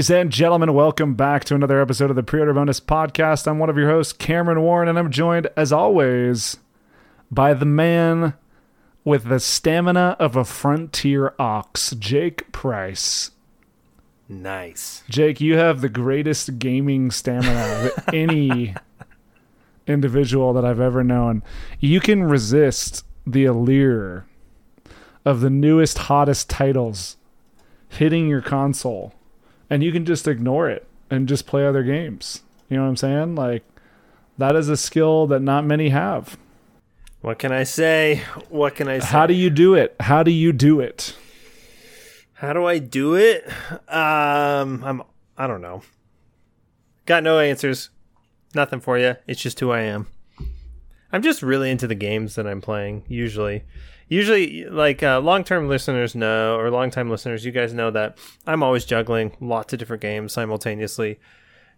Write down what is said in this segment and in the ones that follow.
Ladies and gentlemen, welcome back to another episode of the Pre Order Bonus Podcast. I'm one of your hosts, Cameron Warren, and I'm joined, as always, by the man with the stamina of a frontier ox, Jake Price. Nice. Jake, you have the greatest gaming stamina of any individual that I've ever known. You can resist the allure of the newest, hottest titles hitting your console, and you can just ignore it and just play other games. You know what I'm saying? Like, that is a skill that not many have. What can I say? What can I say? How do you do it? How do you do it? How do I do it? Um, I'm. I don't know. Got no answers. Nothing for you. It's just who I am. I'm just really into the games that I'm playing. Usually, usually, like uh, long-term listeners know, or long-time listeners, you guys know that I'm always juggling lots of different games simultaneously.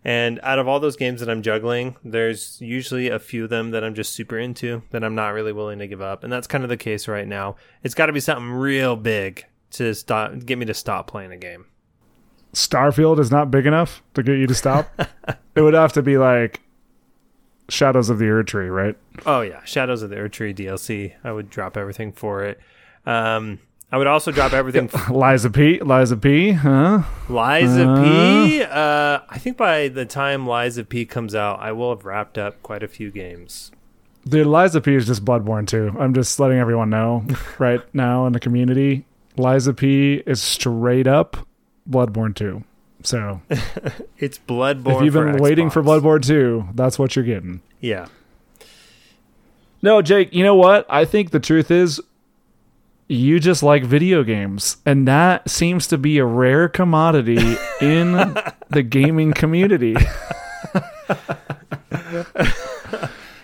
And out of all those games that I'm juggling, there's usually a few of them that I'm just super into that I'm not really willing to give up. And that's kind of the case right now. It's got to be something real big to stop get me to stop playing a game. Starfield is not big enough to get you to stop. it would have to be like Shadows of the Erdtree, right? Oh yeah, Shadows of the Erdtree DLC. I would drop everything for it. Um, I would also drop everything. f- Lies of P. Lies of P. Huh? Lies of P. Uh, I think by the time Lies of P comes out, I will have wrapped up quite a few games. Dude, Lies of P is just Bloodborne too. I'm just letting everyone know right now in the community. Lies of P is straight up Bloodborne 2. So It's Bloodborne. if you've been for waiting for Xbox. Bloodborne 2, that's what you're getting. yeah, No, Jake, you know what? I think the truth is you just like video games. And that seems to be a rare commodity in the gaming community.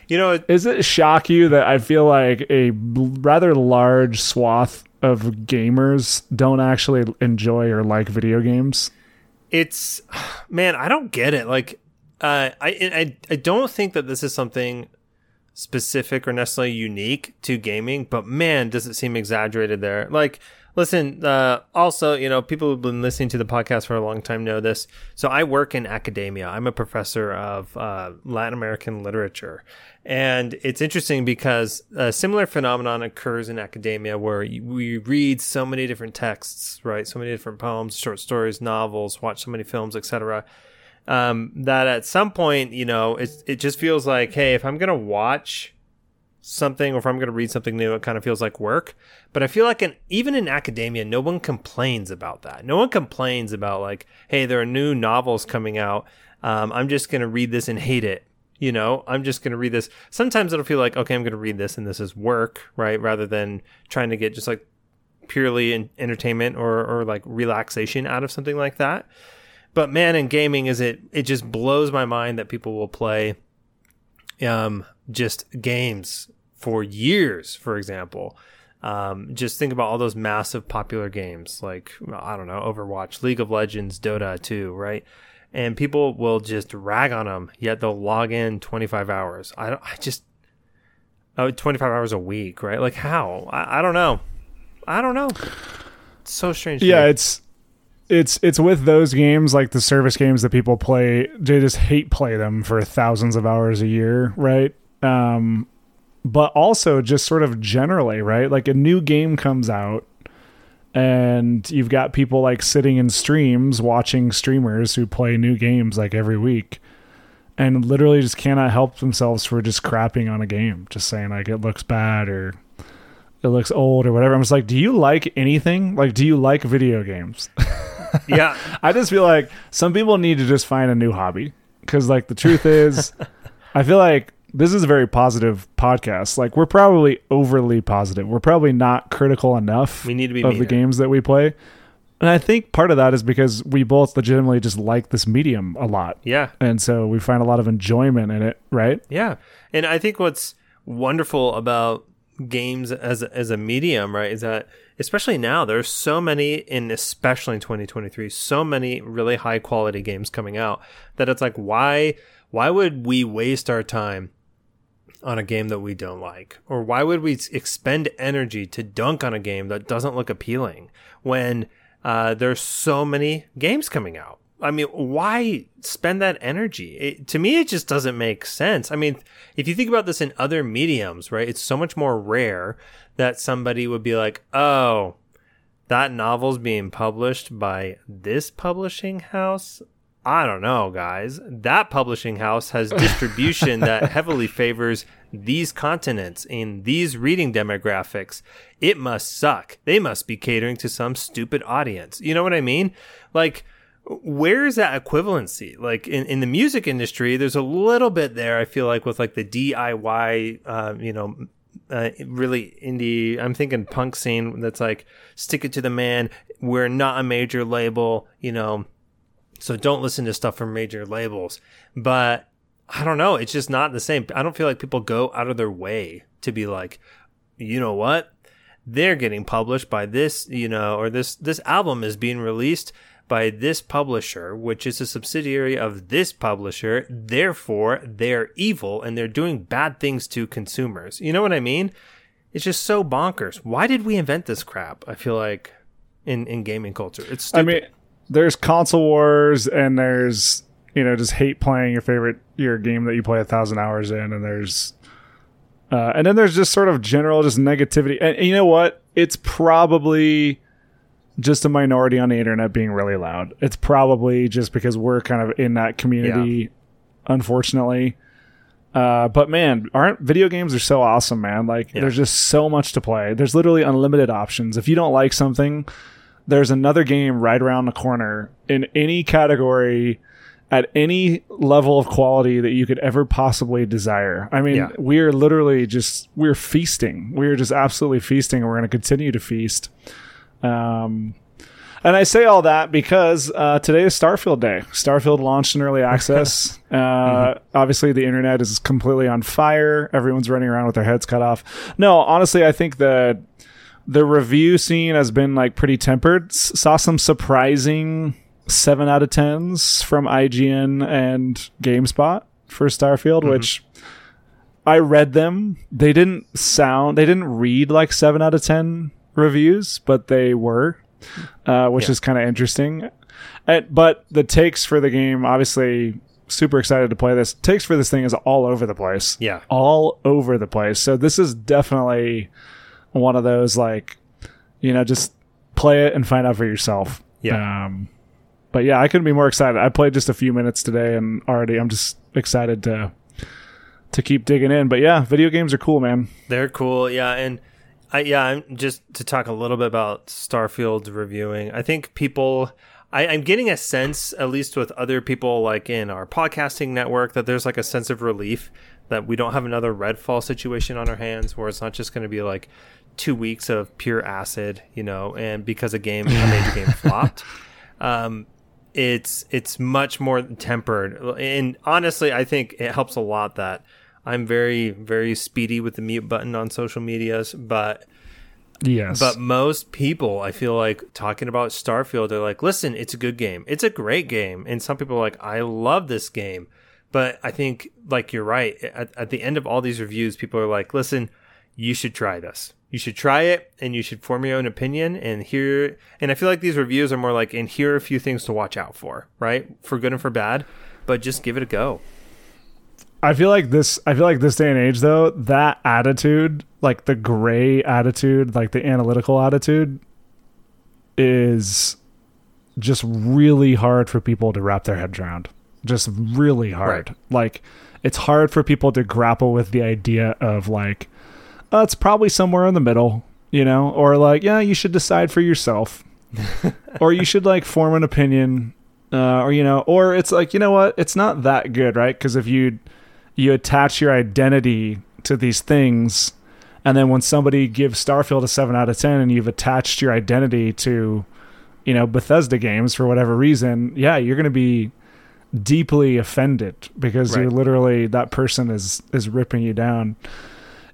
you know, it- Does it shock you that I feel like a rather large swath of gamers don't actually enjoy or like video games? It's man, I don't get it. Like, uh, I I I don't think that this is something specific or necessarily unique to gaming, but man, does it seem exaggerated there. Like, listen, uh, also, you know, people who've been listening to the podcast for a long time know this. So I work in academia. I'm a professor of uh, Latin American literature. And it's interesting because a similar phenomenon occurs in academia where we read so many different texts, right? So many different poems, short stories, novels, watch so many films, etc um, that at some point, you know, it it just feels like, hey, if I'm gonna watch something or if I'm gonna read something new, it kind of feels like work. But I feel like in, even in academia, no one complains about that. No one complains about like, hey, there are new novels coming out. Um, I'm just gonna read this and hate it. You know, I'm just gonna read this. Sometimes it'll feel like, okay, I'm gonna read this and this is work, right? Rather than trying to get just like purely in entertainment or or like relaxation out of something like that but man in gaming is it it just blows my mind that people will play um just games for years for example. Um just think about all those massive popular games like i don't know overwatch league of legends dota 2 right? And people will just rag on them yet they'll log in 25 hours. I don't i just oh 25 hours a week right? Like how? I, I don't know. I don't know. It's so strange Yeah, me. it's it's it's with those games like the service games that people play they just hate play them for thousands of hours a year right? Um but also just sort of generally right? Like a new game comes out and you've got people like sitting in streams watching streamers who play new games like every week and literally just cannot help themselves for just crapping on a game just saying like it looks bad or it looks old or whatever. I'm just like do you like anything? Like do you like video games? Yeah. I just feel like some people need to just find a new hobby because, like, the truth is, I feel like this is a very positive podcast. Like, we're probably overly positive. We're probably not critical enough We need to be of the games that we play. And I think part of that is because we both legitimately just like this medium a lot. yeah And so we find a lot of enjoyment in it, right? Yeah, and I think what's wonderful about games as a, as a medium, right, is that especially now there's so many, and especially in 2023, so many really high quality games coming out that it's like why why would we waste our time on a game that we don't like, or why would we expend energy to dunk on a game that doesn't look appealing when uh, there's so many games coming out? I mean, why spend that energy? It, to me, it just doesn't make sense. I mean, if you think about this in other mediums, right, it's so much more rare that somebody would be like, oh, that novel's being published by this publishing house. I don't know, guys. That publishing house has distribution that heavily favors these continents in these reading demographics. It must suck. They must be catering to some stupid audience. You know what I mean? Like, where is that equivalency? Like in, in the music industry, there's a little bit there. I feel like with like the DIY, uh, you know, uh, really indie. I'm thinking punk scene that's like stick it to the man. We're not a major label, you know so don't listen to stuff from major labels. But I don't know. It's just not the same. I don't feel like people go out of their way to be like, you know what? They're getting published by this, you know, or this this album is being released by this publisher, which is a subsidiary of this publisher. Therefore, they're evil and they're doing bad things to consumers. You know what I mean? It's just so bonkers. Why did we invent this crap? I feel like in in gaming culture, it's stupid. I mean, there's console wars and there's you know just hate playing your favorite your game that you play a thousand hours in and there's uh, and then there's just sort of general just negativity and, and, you know what it's probably just a minority on the internet being really loud it's probably just because we're kind of in that community yeah. unfortunately uh, but man, aren't video games are so awesome, man? Like, yeah. there's just so much to play. There's literally unlimited options. If you don't like something, there's another game right around the corner in any category at any level of quality that you could ever possibly desire. I mean, yeah. we're literally just we're feasting. We're just absolutely feasting, and we're going to continue to feast. Um, and I say all that because uh, today is Starfield Day. Starfield launched in early access. uh, mm-hmm. Obviously, the internet is completely on fire. Everyone's running around with their heads cut off. No, honestly, I think that the review scene has been like pretty tempered. S- saw some surprising seven out of tens from IGN and GameSpot for Starfield, mm-hmm. which I read them. They didn't sound, they didn't read like seven out of ten reviews, but they were, uh, which yeah. is kind of interesting. And, but the takes for the game, obviously, super excited to play this. Takes for this thing is all over the place. Yeah, all over the place. So this is definitely one of those like, you know, just play it and find out for yourself. Yeah. Um, but yeah, I couldn't be more excited. I played just a few minutes today, and already I'm just excited to to keep digging in. But yeah, video games are cool, man. They're cool. Yeah, and I, yeah, I'm just to talk a little bit about Starfield reviewing. I think people. I, I'm getting a sense, at least with other people like in our podcasting network, that there's like a sense of relief that we don't have another Redfall situation on our hands where it's not just going to be like two weeks of pure acid, you know, and because a game, a major game flopped. Um, it's it's much more tempered, and honestly, I think it helps a lot that I'm very very speedy with the mute button on social medias, but yes, but most people I feel like talking about Starfield, they're like, listen, it's a good game, it's a great game, and some people are like, I love this game, but I think like you're right. At, at the end of all these reviews, people are like, listen, you should try this. You should try it and you should form your own opinion and here and i feel like these reviews are more like and here are a few things to watch out for right? For good and for bad but just give it a go. I feel like this i feel like this day and age though that attitude like the gray attitude like the analytical attitude is just really hard for people to wrap their heads around just really hard right. like it's hard for people to grapple with the idea of like uh, it's probably somewhere in the middle, you know, or like, yeah, you should decide for yourself, or you should like form an opinion, uh, or you know, or it's like, you know what, it's not that good, right? Because if you you attach your identity to these things, and then when somebody gives Starfield a seven out of ten, and you've attached your identity to, you know, Bethesda games for whatever reason, yeah, you're going to be deeply offended because right. you're literally that person is is ripping you down.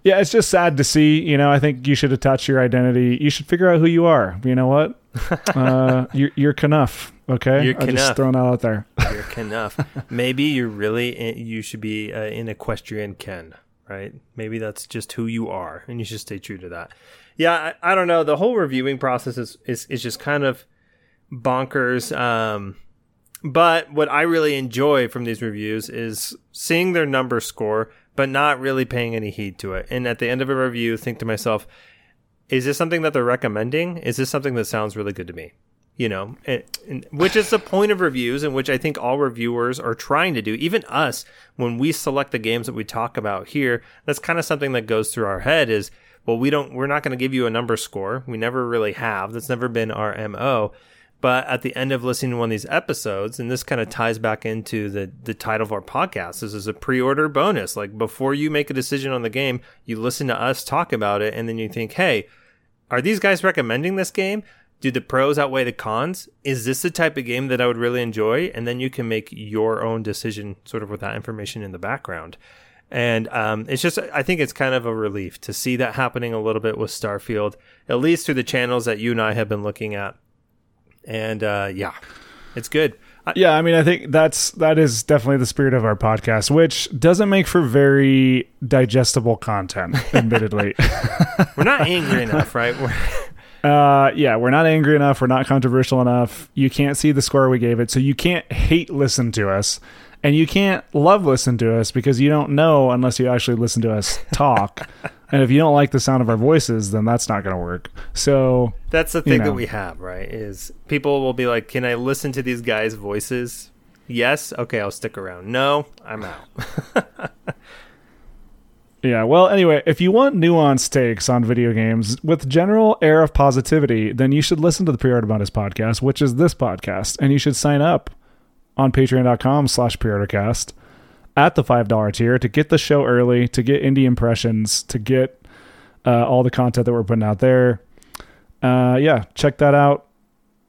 Yeah, it's just sad to see. You know, I think you should attach your identity. You should figure out who you are. You know what? uh, you're, you're Knuff. Okay, you're I'm just throwing that out there. You're Knuff. Maybe you're really in, you should be uh, in equestrian Ken, right? Maybe that's just who you are, and you should stay true to that. Yeah, I, I don't know. The whole reviewing process is, is is just kind of bonkers. Um, But what I really enjoy from these reviews is seeing their number score, but not really paying any heed to it. And at the end of a review, think to myself, is this something that they're recommending? Is this something that sounds really good to me? You know, and, and, which is the point of reviews, and which I think all reviewers are trying to do. Even us, when we select the games that we talk about here, that's kind of something that goes through our head is, well, we don't, we're not going to give you a number score. We never really have. That's never been our MO. But at the end of listening to one of these episodes, and this kind of ties back into the, the title of our podcast, this is a pre order bonus. Like before you make a decision on the game, you listen to us talk about it, and then you think, hey, are these guys recommending this game? Do the pros outweigh the cons? Is this the type of game that I would really enjoy? And then you can make your own decision sort of with that information in the background. And um, it's just, I think it's kind of a relief to see that happening a little bit with Starfield, at least through the channels that you and I have been looking at. And uh, yeah, it's good. I, yeah, I mean, I think that's that is definitely the spirit of our podcast, which doesn't make for very digestible content, admittedly. We're not angry enough, right? We're uh, yeah, we're not angry enough. We're not controversial enough. You can't see the score we gave it, so you can't hate listen to us, and you can't love listen to us because you don't know unless you actually listen to us talk. and if you don't like the sound of our voices, then that's not going to work. So that's the thing you know. that we have, right? Is people will be like, "Can I listen to these guys' voices?" Yes. Okay, I'll stick around. No, I'm out. Yeah, well, anyway, if you want nuanced takes on video games with general air of positivity, then you should listen to the Bonus podcast, which is this podcast, and you should sign up on patreon.com slash preordercast at the $5 tier to get the show early, to get indie impressions, to get uh, all the content that we're putting out there. Uh, yeah, check that out.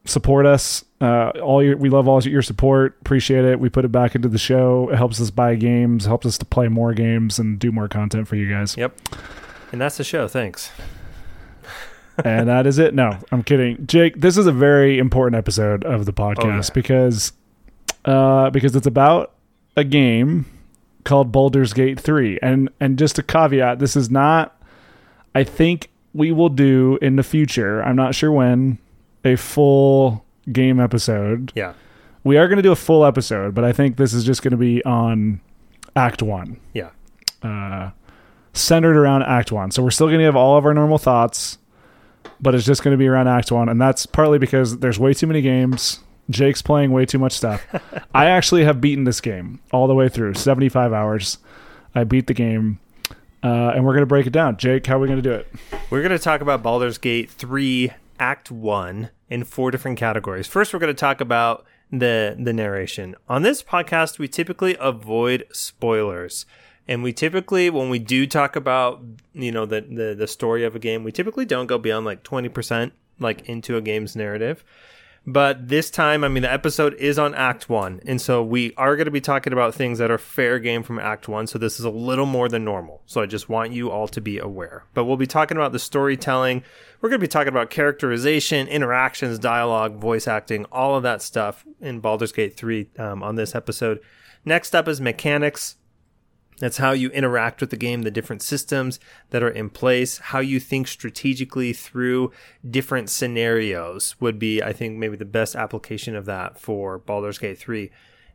Support us. Uh, all your, we love all your support. Appreciate it. We put it back into the show. It helps us buy games, helps us to play more games and do more content for you guys. Yep. And that's the show. Thanks. and that is it. No, I'm kidding. Jake, this is a very important episode of the podcast oh, yeah. because uh, because it's about a game called Baldur's Gate 3. And and just a caveat, this is not I think we will do in the future. I'm not sure when a full game episode. Yeah. We are going to do a full episode, but I think this is just going to be on Act 1. Yeah. Uh, centered around Act 1. So we're still going to have all of our normal thoughts, but it's just going to be around Act 1. And that's partly because there's way too many games. Jake's playing way too much stuff. I actually have beaten this game all the way through 75 hours. I beat the game. Uh, and we're going to break it down. Jake, how are we going to do it? We're going to talk about Baldur's Gate 3 Act 1 in four different categories. First, we're going to talk about the the narration. On this podcast, we typically avoid spoilers. And we typically when we do talk about, you know, the the, the story of a game, we typically don't go beyond like 20% like into a game's narrative. But this time, I mean, the episode is on Act One, and so we are going to be talking about things that are fair game from Act One. So this is a little more than normal. So I just want you all to be aware. But we'll be talking about the storytelling. We're going to be talking about characterization, interactions, dialogue, voice acting, all of that stuff in Baldur's Gate 3 um, on this episode. Next up is mechanics. That's how you interact with the game, the different systems that are in place, how you think strategically through different scenarios would be, I think, maybe the best application of that for Baldur's Gate 3.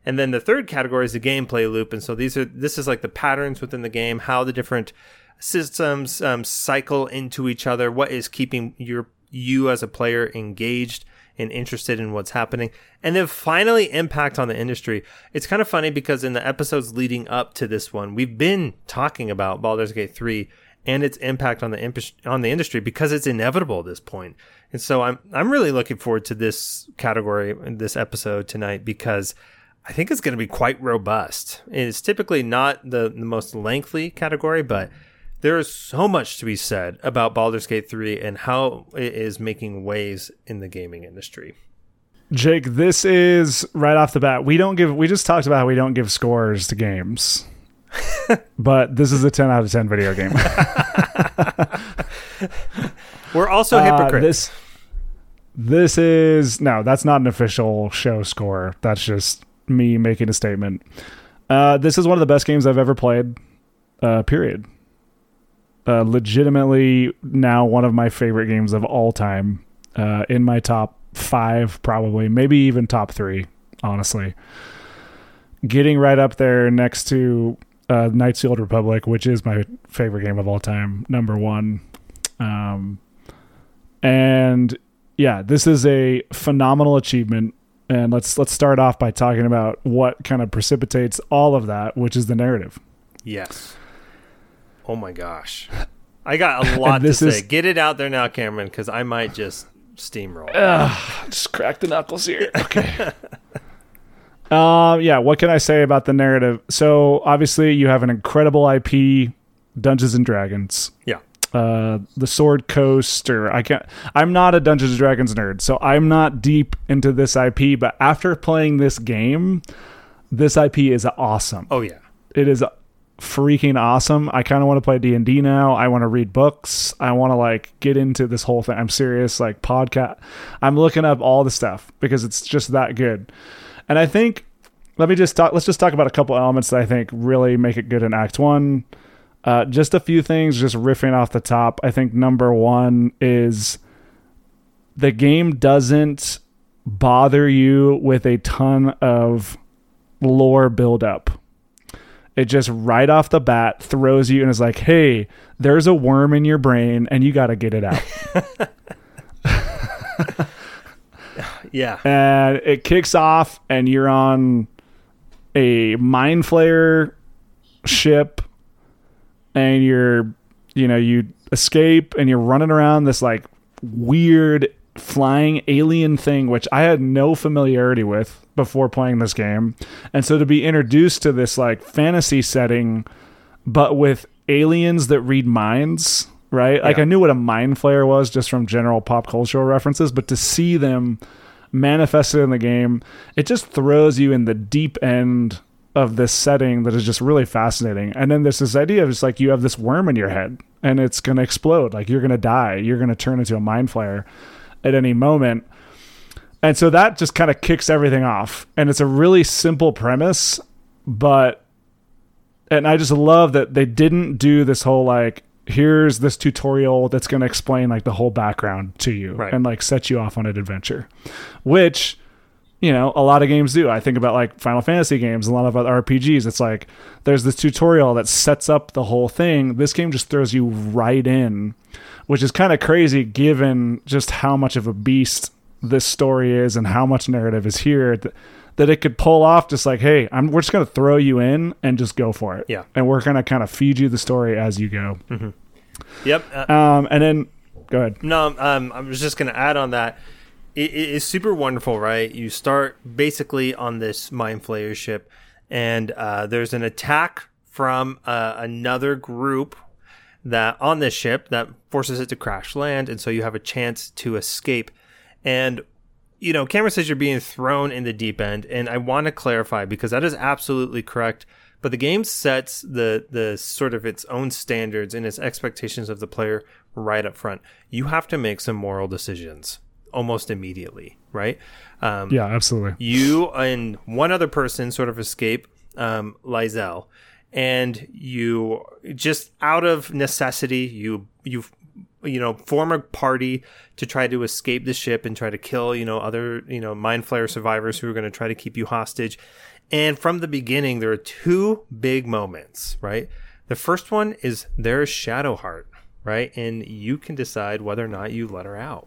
And then the third category is the gameplay loop. And so these are, this is like the patterns within the game, how the different systems um, cycle into each other, what is keeping your, you as a player engaged and interested in what's happening. And then finally, impact on the industry. It's kind of funny because in the episodes leading up to this one, we've been talking about Baldur's Gate 3 and its impact on the imp- on the industry because it's inevitable at this point. And so I'm I'm really looking forward to this category this episode tonight because I think it's going to be quite robust. It's typically not the, the most lengthy category, but there is so much to be said about Baldur's Gate 3 and how it is making waves in the gaming industry. Jake, this is right off the bat. We don't give we just talked about how we don't give scores to games. but this is a 10 out of 10 video game. We're also uh, hypocrites. Uh, this this is no, that's not an official show score. That's just me making a statement. Uh, this is one of the best games I've ever played. Uh, period uh, legitimately now one of my favorite games of all time. Uh, in my top five, probably, maybe even top three. honestly. Getting right up there next to uh, Knights of the Old Republic, which is my favorite game of all time, number one. Um, and yeah, this is a phenomenal achievement. And let's let's start off by talking about what kind of precipitates all of that, which is the narrative. Yes. Oh my gosh. I got a lot to say. is- Get it out there now, Cameron, because I might just steamroll. just crack the knuckles here. Okay. um, yeah, what can I say about the narrative? So obviously you have an incredible IP, Dungeons and Dragons. yeah. Uh, the Sword Coast, or I can't. I'm not a Dungeons and Dragons nerd, so I'm not deep into this IP. But after playing this game, this IP is awesome. Oh yeah. It is freaking awesome. I kind of want to play D&D now. I want to read books. I want to like get into this whole thing. I'm serious like podcast. I'm looking up all the stuff because it's just that good. And I think let me just talk let's just talk about a couple elements that I think really make it good in act 1. Uh, just a few things just riffing off the top. I think number 1 is the game doesn't bother you with a ton of lore buildup it just right off the bat throws you and is like, hey, there's a worm in your brain and you got to get it out. Yeah. and it kicks off and you're on a mind flayer ship and you're, you know, you escape and you're running around this like weird flying alien thing, which I had no familiarity with before playing this game. And so to be introduced to this like fantasy setting, but with aliens that read minds, right? Like I knew what a mind flayer was just from general pop cultural references, but to see them manifested in the game, it just throws you in the deep end of this setting that is just really fascinating. And then there's this idea of just like you have this worm in your head and it's going to explode. Like you're going to die. You're going to turn into a mind flayer at any moment. And so that just kind of kicks everything off. And it's a really simple premise, but and I just love that they didn't do this whole like here's this tutorial that's going to explain like the whole background to you Right. and like set you off on an adventure. Which you know, a lot of games do. I think about like Final Fantasy games, a lot of other RPGs. It's like there's this tutorial that sets up the whole thing. This game just throws you right in, which is kind of crazy given just how much of a beast this story is and how much narrative is here th- that it could pull off just like, hey, I'm we're just going to throw you in and just go for it. Yeah. And we're going to kind of feed you the story as you go. Yep. Uh, Um and then go ahead. No, um, I was just going to add on that. It, it is super wonderful, right? You start basically on this mind flayer ship, and uh, there's an attack from uh, another group that on this ship that forces it to crash land, and so you have a chance to escape. And you know, Cameron says you're being thrown in the deep end, and I want to clarify because that is absolutely correct. But the game sets the the sort of its own standards and its expectations of the player right up front. You have to make some moral decisions almost immediately, right? Um, Yeah, absolutely. you and one other person sort of escape um, Lae'zel, and you just out of necessity, you you you know form a party to try to escape the ship and try to kill you know other you know mind flayer survivors who are going to try to keep you hostage. And from the beginning, there are two big moments, right? The first one is there's Shadowheart, right? And you can decide whether or not you let her out.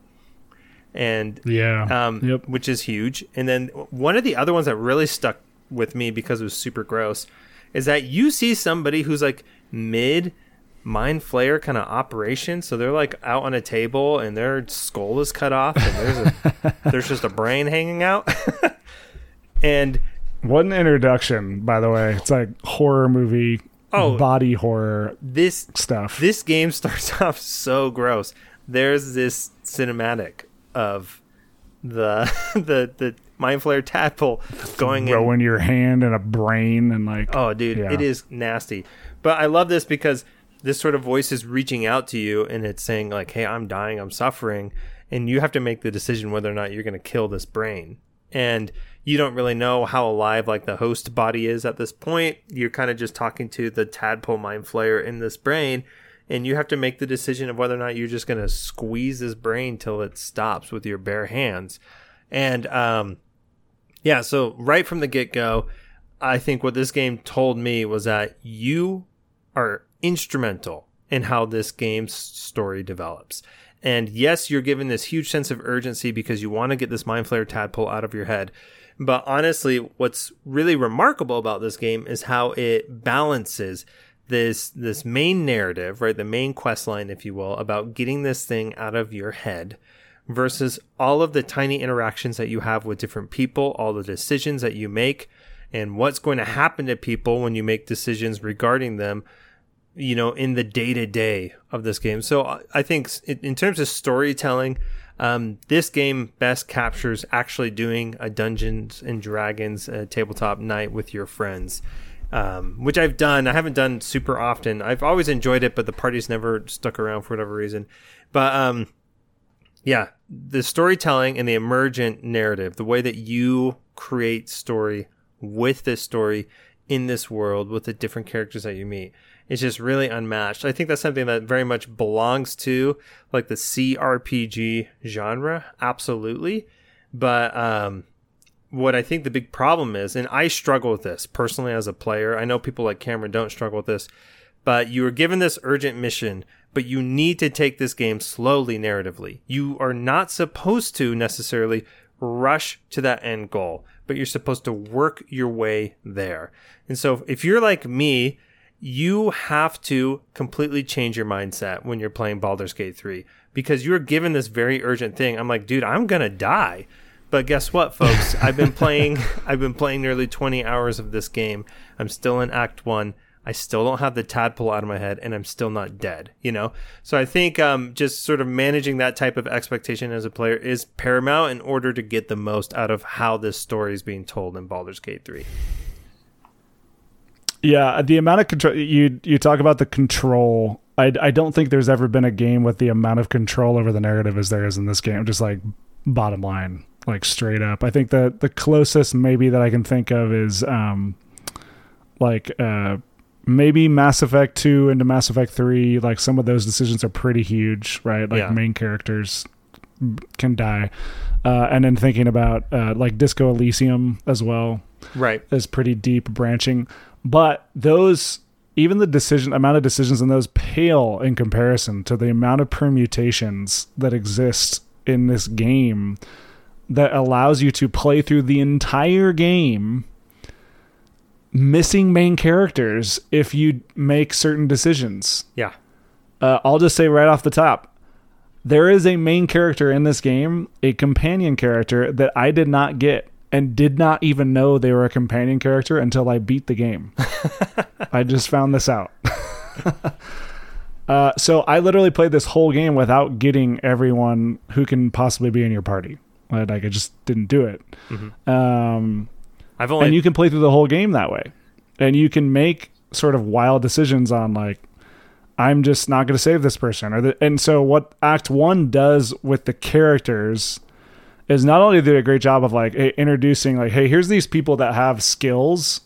And Yeah. um, Yep. which is huge. And then one of the other ones that really stuck with me because it was super gross is that you see somebody who's like mid mind flayer kind of operation. So they're like out on a table and their skull is cut off and there's a, there's just a brain hanging out. and What an introduction, by the way. It's like horror movie, Oh. body horror this stuff. this game starts off so gross. There's this cinematic of the the the mind flayer tadpole going in your hand and a brain and like, Oh, dude, Yeah. it is nasty. But I love this because this sort of voice is reaching out to you and it's saying like, "Hey, I'm dying, I'm suffering," and you have to make the decision whether or not you're going to kill this brain. And you don't really know how alive like the host body is at this point. You're kind of just talking to the tadpole mind flayer in this brain, and you have to make the decision of whether or not you're just going to squeeze this brain till it stops with your bare hands. And um, Yeah, so right from the get go, I think what this game told me was that you are instrumental in how this game's story develops. And yes, you're given this huge sense of urgency because you want to get this Mind Flayer tadpole out of your head. But honestly, what's really remarkable about this game is how it balances this this main narrative, right? The main quest line, if you will, about getting this thing out of your head versus all of the tiny interactions that you have with different people, all the decisions that you make, and what's going to happen to people when you make decisions regarding them, you know, in the day to day of this game. So I think in terms of storytelling, um, this game best captures actually doing a Dungeons and Dragons uh, tabletop night with your friends. Um, which I've done. I haven't done super often. I've always enjoyed it, but the parties never stuck around for whatever reason. But um, yeah, the storytelling and the emergent narrative, the way that you create story with this story in this world with the different characters that you meet is just really unmatched. I think that's something that very much belongs to like the CRPG genre, absolutely. But um, what I think the big problem is, and I struggle with this personally as a player. I know people like Cameron don't struggle with this, but you are given this urgent mission but you need to take this game slowly narratively. You are not supposed to necessarily rush to that end goal, but you're supposed to work your way there. And so if you're like me, you have to completely change your mindset when you're playing Baldur's Gate 3 because you're given this very urgent thing. I'm like, dude, I'm going to die. But guess what, folks? I've been playing I've been playing nearly 20 hours of this game. I'm still in act 1 I still don't have the tadpole out of my head and I'm still not dead, you know? So I think um, just sort of managing that type of expectation as a player is paramount in order to get the most out of how this story is being told in Baldur's Gate 3. Yeah, the amount of control you you talk about the control. I, I don't think there's ever been a game with the amount of control over the narrative as there is in this game. Just like bottom line, like straight up. I think that the closest maybe that I can think of is um like uh maybe Mass Effect 2 into Mass Effect 3, like some of those decisions are pretty huge, right? Like yeah. main characters can die. Uh, and then thinking about uh, like Disco Elysium as well. Right. Is pretty deep branching. But those even the decision amount of decisions in those pale in comparison to the amount of permutations that exist in this game that allows you to play through the entire game missing main characters if you make certain decisions. Yeah. Uh, I'll just say right off the top there is a main character in this game, a companion character that I did not get and did not even know they were a companion character until I beat the game. I just found this out. uh, so I literally played this whole game without getting everyone who can possibly be in your party. Like I just didn't do it. Mm-hmm. Um, I've only and you can play through the whole game that way, and you can make sort of wild decisions on like I'm just not going to save this person or the, and so what Act One does with the characters is not only do a great job of like introducing like hey here's these people that have skills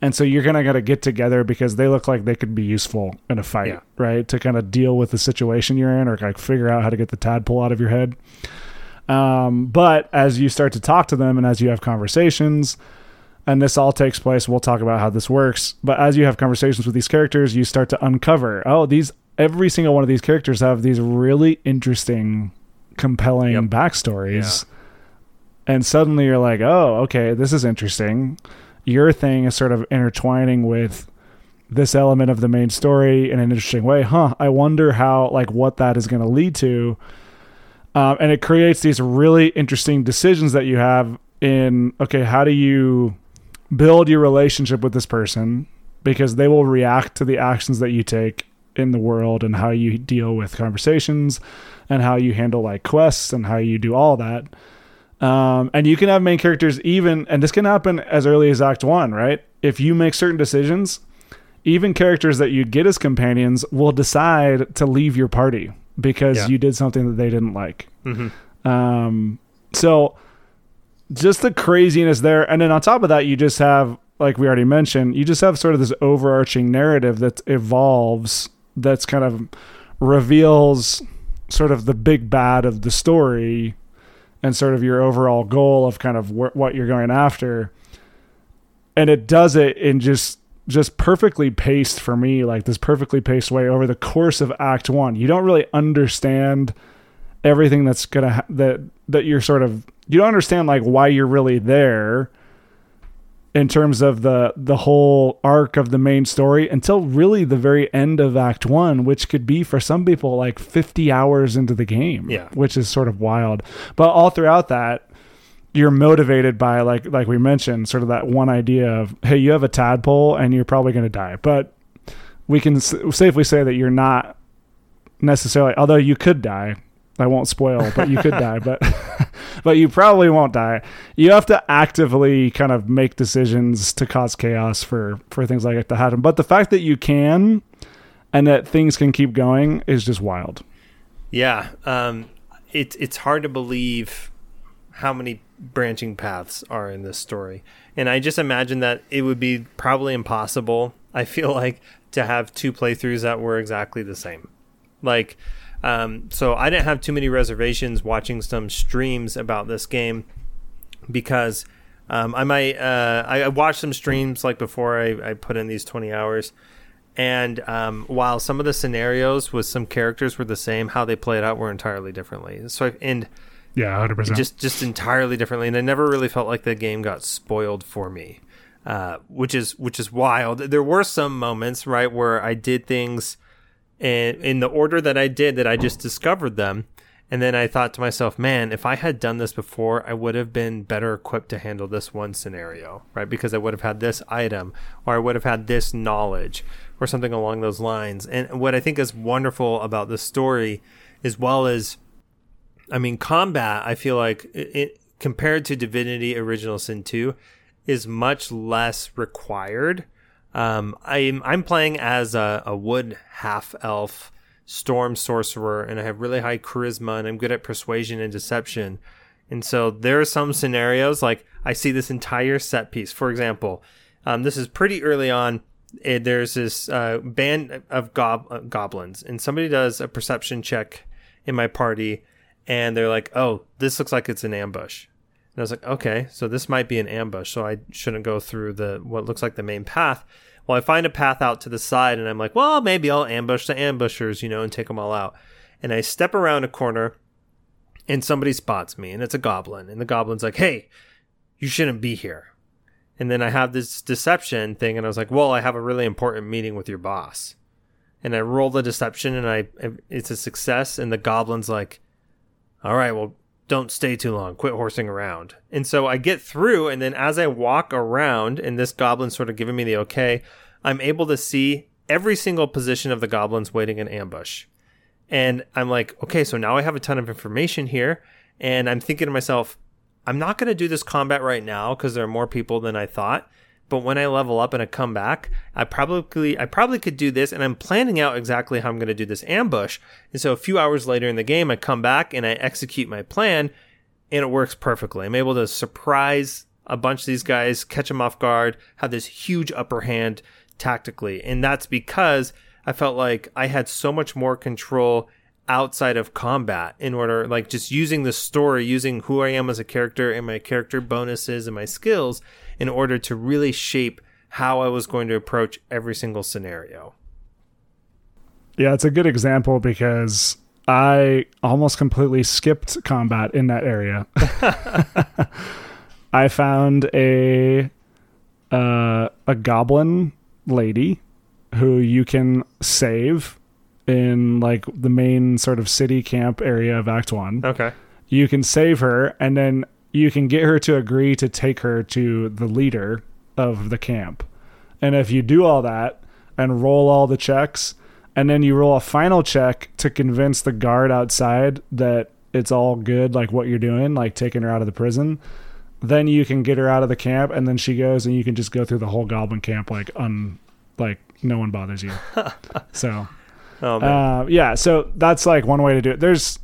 and so you're gonna gotta get together because they look like they could be useful in a fight yeah. right? To kind of deal with the situation you're in or like figure out how to get the tadpole out of your head. Um, but as you start to talk to them and as you have conversations and this all takes place we'll talk about how this works but as you have conversations with these characters you start to uncover oh these every single one of these characters have these really interesting compelling yep. backstories yeah. and suddenly you're like oh okay this is interesting your thing is sort of intertwining with this element of the main story in an interesting way huh i wonder how like what that is going to lead to um, and it creates these really interesting decisions that you have in okay how do you build your relationship with this person because they will react to the actions that you take in the world and how you deal with conversations and how you handle like quests and how you do all that. Um, and you can have main characters even, and this can happen as early as Act One, right? If you make certain decisions, even characters that you get as companions will decide to leave your party because yeah. you did something that they didn't like. Mm-hmm. Um, so just the craziness there. And then on top of that, you just have, like we already mentioned, you just have sort of this overarching narrative that evolves, that's kind of reveals sort of the big bad of the story and sort of your overall goal of kind of wh- what you're going after. And it does it in just just perfectly paced for me, like this perfectly paced way over the course of Act One. You don't really understand everything that's gonna ha- that that you're sort of you don't understand like why you're really there in terms of the the whole arc of the main story until really the very end of act 1 which could be for some people like 50 hours into the game Yeah. which is sort of wild but all throughout that you're motivated by like like we mentioned sort of that one idea of hey you have a tadpole and you're probably going to die but we can s- safely say that you're not necessarily although you could die I won't spoil, but you could die, but but you probably won't die. You have to actively kind of make decisions to cause chaos for for things like it to happen. But the fact that you can and that things can keep going is just wild. Yeah, um, it's it's hard to believe how many branching paths are in this story, and I just imagine that it would be probably impossible. I feel like to have two playthroughs that were exactly the same, like. Um, so I didn't have too many reservations watching some streams about this game because um, I might uh, I I watched some streams like before I, I put in these twenty hours, and um, while some of the scenarios with some characters were the same, how they played out were entirely differently. So I, and Yeah, hundred percent. just just entirely differently, and I never really felt like the game got spoiled for me, uh, which is which is wild. There were some moments right where I did things in in the order that I did that I just discovered them, and then I thought to myself, man, if I had done this before, I would have been better equipped to handle this one scenario, right? Because I would have had this item, or I would have had this knowledge, or something along those lines. And what I think is wonderful about this story, as well as I mean, combat. I feel like it, compared to Divinity Original Sin two is much less required. Um, I'm I'm playing as a, a wood half elf storm sorcerer, and I have really high charisma, and I'm good at persuasion and deception. And so there are some scenarios like I see this entire set piece. For example, um, this is pretty early on. eh, there's this uh, band of gob- uh, goblins, and somebody does a perception check in my party, and they're like, "Oh, this looks like it's an ambush." And I was like, "Okay, so this might be an ambush, so I shouldn't go through the what looks like the main path." Well, I find a path out to the side, and I'm like, "Well, maybe I'll ambush the ambushers, you know, and take them all out." And I step around a corner, and somebody spots me, and it's a goblin, and the goblin's like, "Hey, you shouldn't be here." And then I have this deception thing, and I was like, "Well, I have a really important meeting with your boss." And I roll the deception, and I it's a success, and the goblin's like, "All right, well, don't stay too long. Quit horsing around." And so I get through, and then as I walk around, and this goblin's sort of giving me the okay, I'm able to see every single position of the goblins waiting in ambush. And I'm like, okay, so now I have a ton of information here. And I'm thinking to myself, I'm not going to do this combat right now because there are more people than I thought. But when I level up and I come back, I probably I probably could do this, and I'm planning out exactly how I'm going to do this ambush. And so a few hours later in the game, I come back and I execute my plan, and it works perfectly. I'm able to surprise a bunch of these guys, catch them off guard, have this huge upper hand tactically, and that's because I felt like I had so much more control outside of combat in order like just using the story using who I am as a character and my character bonuses and my skills in order to really shape how I was going to approach every single scenario. Yeah, it's a good example because I almost completely skipped combat in that area. I found a uh, a goblin lady who you can save in like the main sort of city camp area of Act 1. Okay. You can save her and then you can get her to agree to take her to the leader of the camp. And if you do all that and roll all the checks, and then you roll a final check to convince the guard outside that it's all good, like what you're doing, like taking her out of the prison, then you can get her out of the camp, and then she goes, and you can just go through the whole goblin camp like un, like no one bothers you. so Oh man. uh, yeah, so that's like one way to do it. There's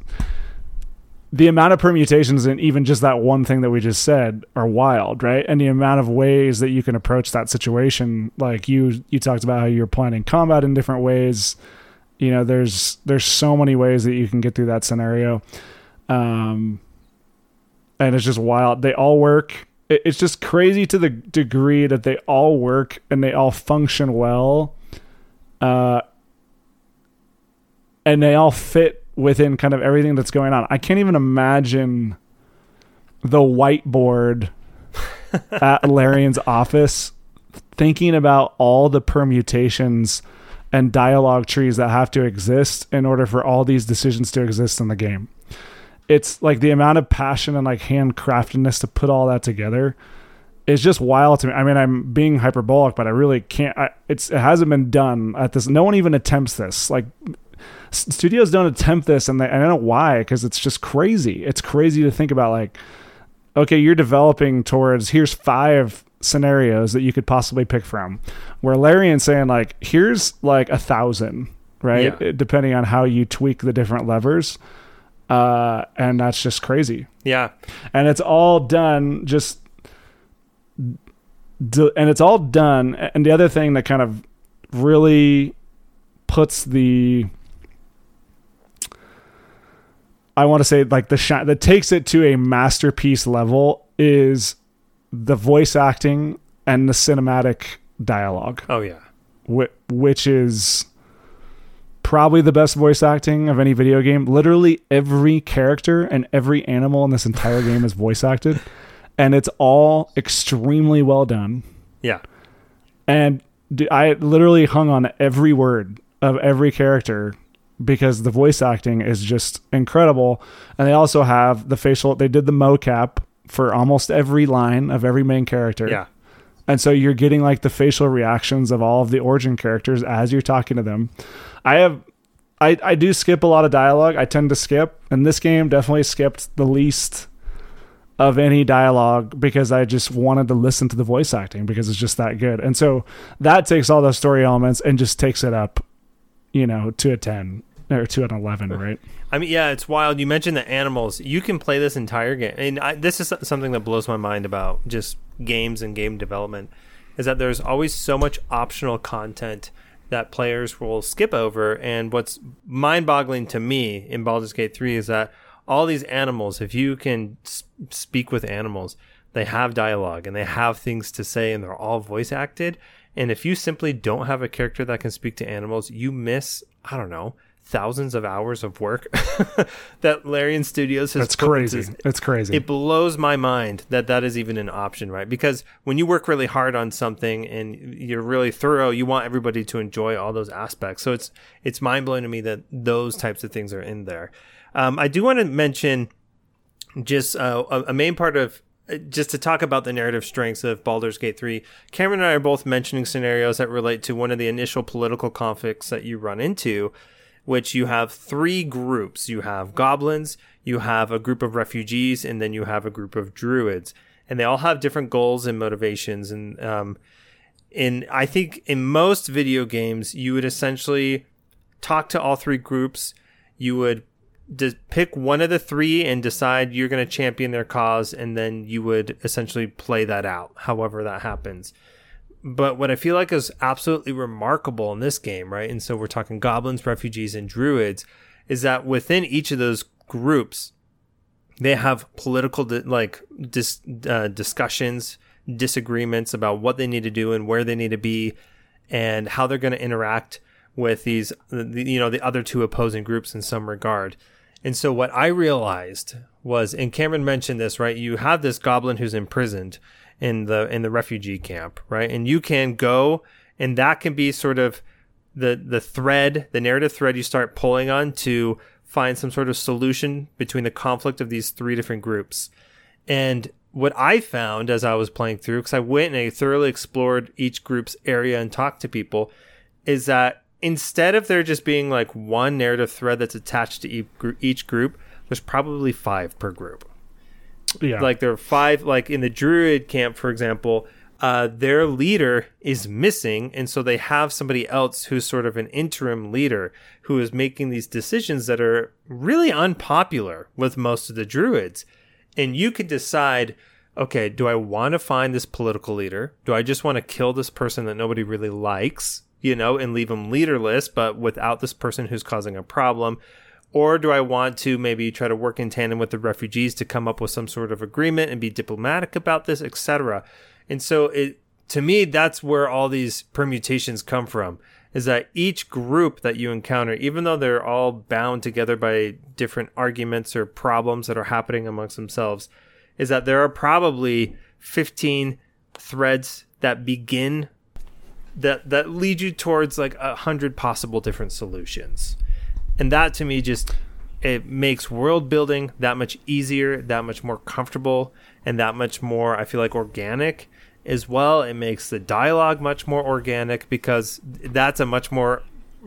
the amount of permutations and even just that one thing that we just said are wild, right? And the amount of ways that you can approach that situation, like you you talked about how you're planning combat in different ways. You know, there's there's so many ways that you can get through that scenario. Um and it's just wild. They all work. It's just crazy to the degree that they all work and they all function well. Uh, and they all fit within kind of everything that's going on. I can't even imagine the whiteboard at Larian's office thinking about all the permutations and dialogue trees that have to exist in order for all these decisions to exist in the game. It's like the amount of passion and like handcraftedness to put all that together is just wild to me. I mean, I'm being hyperbolic, but I really can't. I, it's it hasn't been done at this. No one even attempts this. Like studios don't attempt this, and they, I don't know why because it's just crazy. It's crazy to think about. Like, okay, you're developing towards here's five scenarios that you could possibly pick from. Where Larry Larian's saying like here's like a thousand, right? Yeah. Depending on how you tweak the different levers. Uh, and that's just crazy Yeah. and it's all done just and it's all done and the other thing that kind of really puts the I want to say like the shine that takes it to a masterpiece level is the voice acting and the cinematic dialogue Oh yeah. whi- which is probably the best voice acting of any video game. Literally every character and every animal in this entire game is voice acted, and it's all extremely well done. Yeah. And I literally hung on every word of every character because the voice acting is just incredible. And they also have the facial. They did the mocap for almost every line of every main character. Yeah. And so you're getting like the facial reactions of all of the origin characters as you're talking to them. I have I, I do skip a lot of dialogue. I tend to skip. And this game definitely skipped the least of any dialogue because I just wanted to listen to the voice acting because it's just that good. And so that takes all those story elements and just takes it up, you know, to a 10 or to an 11, right? I mean, yeah, it's wild. You mentioned the animals. You can play this entire game, and I, this is something that blows my mind about just games and game development, is that there's always so much optional content that players will skip over. And what's mind-boggling to me in Baldur's Gate 3 is that all these animals, if you can speak with animals, they have dialogue and they have things to say, and they're all voice acted. And if you simply don't have a character that can speak to animals, you miss, I don't know, thousands of hours of work that Larian Studios has That's crazy. into- It's crazy. it blows my mind that that is even an option, right? Because when you work really hard on something and you're really thorough, you want everybody to enjoy all those aspects. So it's it's mind blowing to me that those types of things are in there. Um, I do want to mention just uh, a, a main part of uh, just to talk about the narrative strengths of Baldur's Gate 3. Cameron and I are both mentioning scenarios that relate to one of the initial political conflicts that you run into, which you have three groups. You have goblins, you have a group of refugees, and then you have a group of druids. And they all have different goals and motivations. And um, in I think in most video games, you would essentially talk to all three groups. You would pick one of the three and decide you're going to champion their cause, and then you would essentially play that out, however that happens. But what I feel like is absolutely remarkable in this game, right? And so we're talking goblins, refugees, and druids, is that within each of those groups, they have political di- like dis- uh, discussions, disagreements about what they need to do and where they need to be, and how they're going to interact with these, you know, the other two opposing groups in some regard. And so what I realized was, and Cameron mentioned this, right? You have this goblin who's imprisoned in the in the refugee camp, right? And you can go, and that can be sort of the the thread, the narrative thread you start pulling on to find some sort of solution between the conflict of these three different groups. And what I found as I was playing through, because I went and I thoroughly explored each group's area and talked to people, is that instead of there just being like one narrative thread that's attached to each each group, there's probably five per group. Yeah. Like there are five, like in the Druid camp, for example, uh, their leader is missing, and so they have somebody else who's sort of an interim leader who is making these decisions that are really unpopular with most of the Druids. And you could decide, okay, do I want to find this political leader? Do I just want to kill this person that nobody really likes, you know, and leave him leaderless, but without this person who's causing a problem? Or do I want to maybe try to work in tandem with the refugees to come up with some sort of agreement and be diplomatic about this, etc. And so it to me that's where all these permutations come from is that each group that you encounter, even though they're all bound together by different arguments or problems that are happening amongst themselves, is that there are probably 15 threads that begin that that lead you towards like a hundred possible different solutions. And that to me just it makes world building that much easier, that much more comfortable, and that much more I feel like organic as well. It makes the dialogue much more organic because that's a much more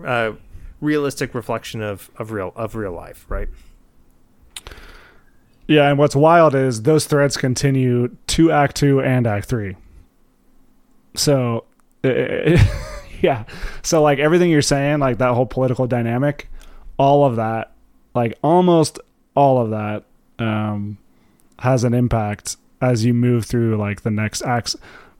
uh, realistic reflection of, of real of real life, right? Yeah, and what's wild is those threads continue to Act Two and Act Three. So, yeah, so like everything you're saying, like that whole political dynamic, all of that, like almost all of that, um, has an impact as you move through like the next acts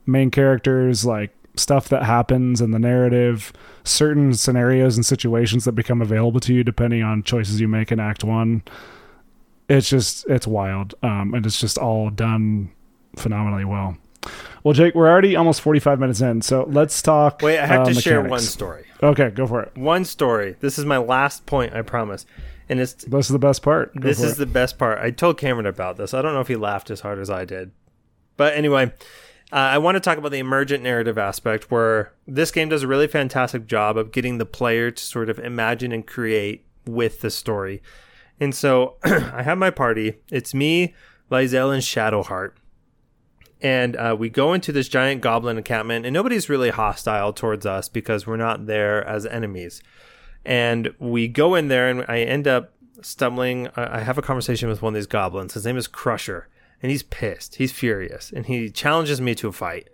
main characters like stuff that happens in the narrative certain scenarios and situations that become available to you depending on choices you make in act one. It's just it's wild um, and it's just all done phenomenally well well jake we're already almost 45 minutes in so let's talk wait i have uh, to mechanics. share one story okay go for it one story this is my last point i promise and it's this is the best part Go this is it. the best part i told cameron about this i don't know if he laughed as hard as i did but anyway, uh, I want to talk about the emergent narrative aspect where this game does a really fantastic job of getting the player to sort of imagine and create with the story. And so I have my party. It's me, Lae'zel, and Shadowheart. And uh, we go into this giant goblin encampment, and nobody's really hostile towards us because we're not there as enemies. And we go in there, and I end up stumbling. I have a conversation with one of these goblins. His name is Crusher and he's pissed. He's furious, and he challenges me to a fight.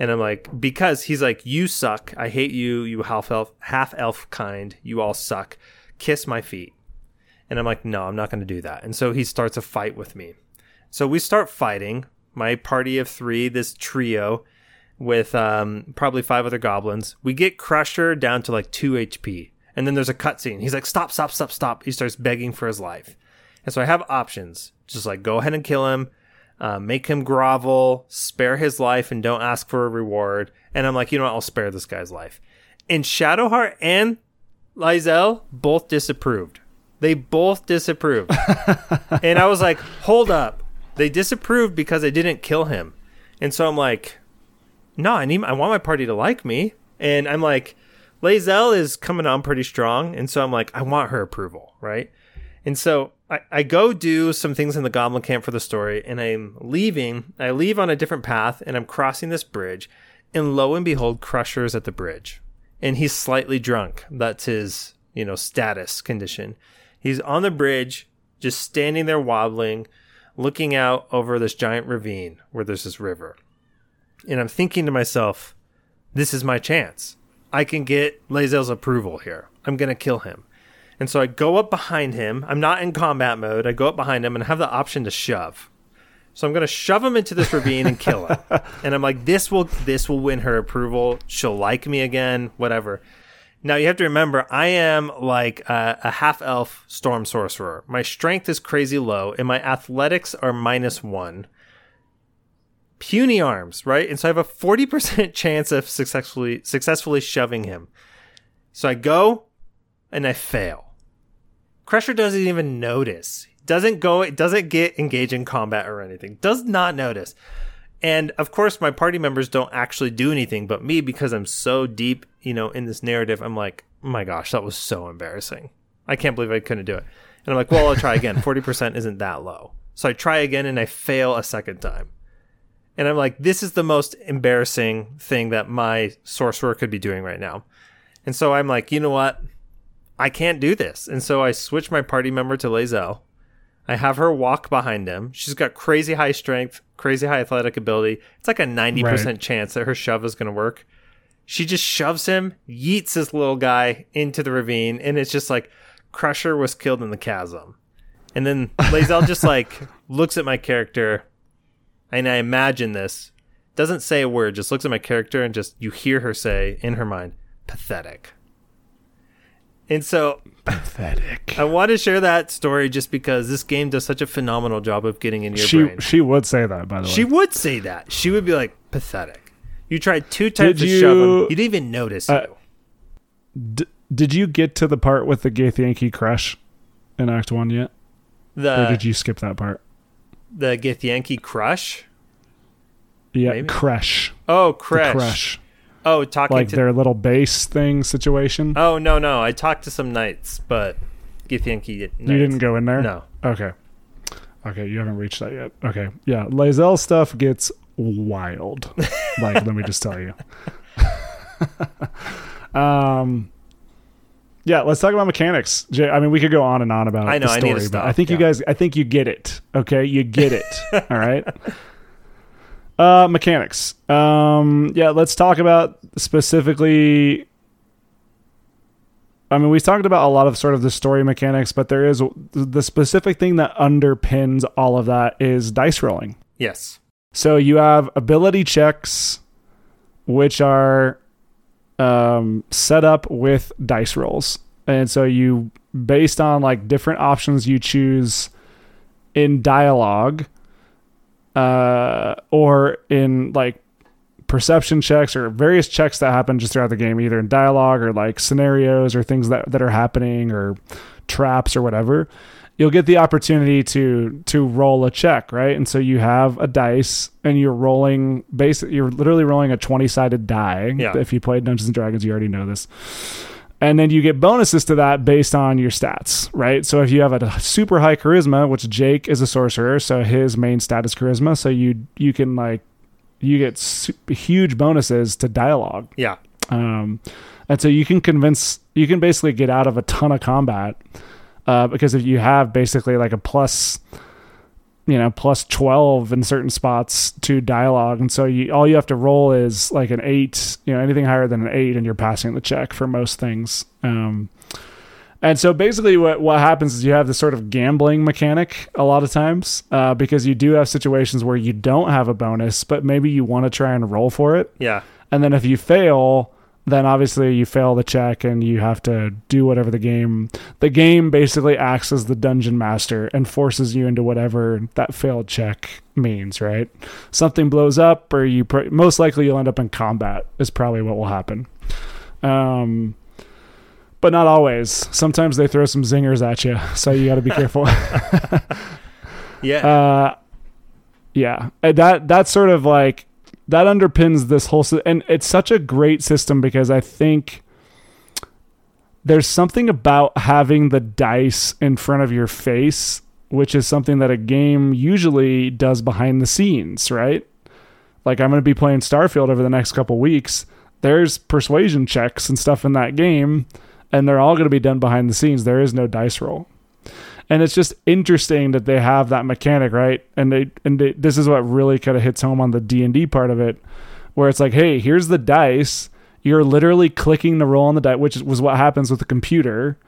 And I'm like, because he's like, you suck. I hate you. You half elf, half elf kind. You all suck. Kiss my feet. And I'm like, no, I'm not going to do that. And so he starts a fight with me. So we start fighting. My party of three, this trio, with um, probably five other goblins. We get Crusher down to like two HP. And then there's a cutscene. He's like, stop, stop, stop, stop. He starts begging for his life. And so I have options. Just like go ahead and kill him uh, make him grovel, spare his life, and don't ask for a reward. And I'm like, you know what? I'll spare this guy's life. And Shadowheart and Lae'zel both disapproved. They both disapproved. and I was like, hold up. They disapproved because I didn't kill him. And so I'm like, no, I need I want my party to like me. And I'm like, Lae'zel is coming on pretty strong. And so I'm like, I want her approval, right? And so I, I go do some things in the goblin camp for the story, and I'm leaving. I leave on a different path, and I'm crossing this bridge, and lo and behold, Crusher's at the bridge, and he's slightly drunk. That's his, you know, status condition. He's on the bridge, just standing there wobbling, looking out over this giant ravine where there's this river. And I'm thinking to myself, this is my chance. I can get Lae'zel's approval here. I'm going to kill him. And so I go up behind him. I'm not in combat mode. I go up behind him and I have the option to shove. So I'm going to shove him into this ravine and kill him. and I'm like, this will this will win her approval. She'll like me again. Whatever. Now you have to remember, I am like a, a half elf storm sorcerer. My strength is crazy low, and my athletics are minus one. Puny arms, right? And so I have a forty percent chance of successfully successfully shoving him. So I go, and I fail. Crusher doesn't even notice. Doesn't go. It doesn't get engaged in combat or anything. Does not notice. And of course, my party members don't actually do anything, but me, because I'm so deep, you know, in this narrative, I'm like, oh my gosh, that was so embarrassing. I can't believe I couldn't do it. And I'm like, well, I'll try again. 40% isn't that low. So I try again and I fail a second time. And I'm like, this is the most embarrassing thing that my sorcerer could be doing right now. And so I'm like, you know what? I can't do this. And so I switch my party member to Lae'zel. I have her walk behind him. She's got crazy high strength, crazy high athletic ability. It's like a 90% right. chance that her shove is going to work. She just shoves him, yeets this little guy into the ravine, and it's just like Crusher was killed in the chasm. And then Lae'zel just like looks at my character, and I imagine this. Doesn't say a word, just looks at my character, and just you hear her say in her mind, pathetic. And so Pathetic. I want to share that story just because this game does such a phenomenal job of getting in your She brain. she would say that by the way. She would say that. She would be like, pathetic. You tried two times Did to shove him. you- You didn't even notice Uh, you. D- did you get to the part with the Githyanki crèche in Act One yet, or The did you skip that part? the Githyanki crèche. Yeah, Maybe. crush. Oh, crush. crush. Oh, talking Like to. their little base thing situation. Oh no no! I talked to some knights, but Githyanki you didn't go in there. No. Okay. Okay, you haven't reached that yet. Okay. Yeah, Lae'zel stuff gets wild. like, let me just tell you. um yeah, let's talk about mechanics. Jay, I mean, we could go on and on about I know, the I need story, to but stop, I think you guys I think you get it. Okay? You get it. All right? Uh mechanics. Um yeah, let's talk about specifically I mean, we talked about a lot of sort of the story mechanics, but there is the specific thing that underpins all of that is dice rolling. Yes. So you have ability checks, which are um, set up with dice rolls, and so you based on like different options you choose in dialogue, uh, or in like perception checks or various checks that happen just throughout the game, either in dialogue or like scenarios or things that, that are happening or traps or whatever, you'll get the opportunity to to roll a check, right? And so you have a dice and you're rolling basic you're literally rolling a 20-sided die. Yeah. If you played Dungeons and Dragons, you already know this. And then you get bonuses to that based on your stats, right? So if you have a super high charisma, which Jake is a sorcerer, so his main stat is charisma, so you you can like you get super huge bonuses to dialogue. Yeah. Um, and so you can convince, you can basically get out of a ton of combat uh, because if you have basically like a plus, you know, plus 12 in certain spots to dialogue. And so you, all you have to roll is like an eight, you know, anything higher than an eight, and you're passing the check for most things. Um, and so basically, what what happens is you have this sort of gambling mechanic a lot of times uh, because you do have situations where you don't have a bonus, but maybe you want to try and roll for it. Yeah. And then if you fail, then obviously you fail the check and you have to do whatever the game. The game basically acts as the dungeon master and forces you into whatever that failed check means, right? Something blows up, or you pr- most likely you'll end up in combat. Is probably what will happen. Um, but not always. Sometimes they throw some zingers at you, so you got to be careful. Yeah. Uh, yeah, that that's sort of like that underpins this whole, and it's such a great system because I think there's something about having the dice in front of your face, which is something that a game usually does behind the scenes, right? Like I'm going to be playing Starfield over the next couple weeks. There's persuasion checks and stuff in that game, and they're all going to be done behind the scenes. There is no dice roll and it's just interesting that they have that mechanic right? And they and they, this is what really kind of hits home on the d&d part of it where it's like hey here's the dice. You're literally clicking the roll on the die which was what happens with the computer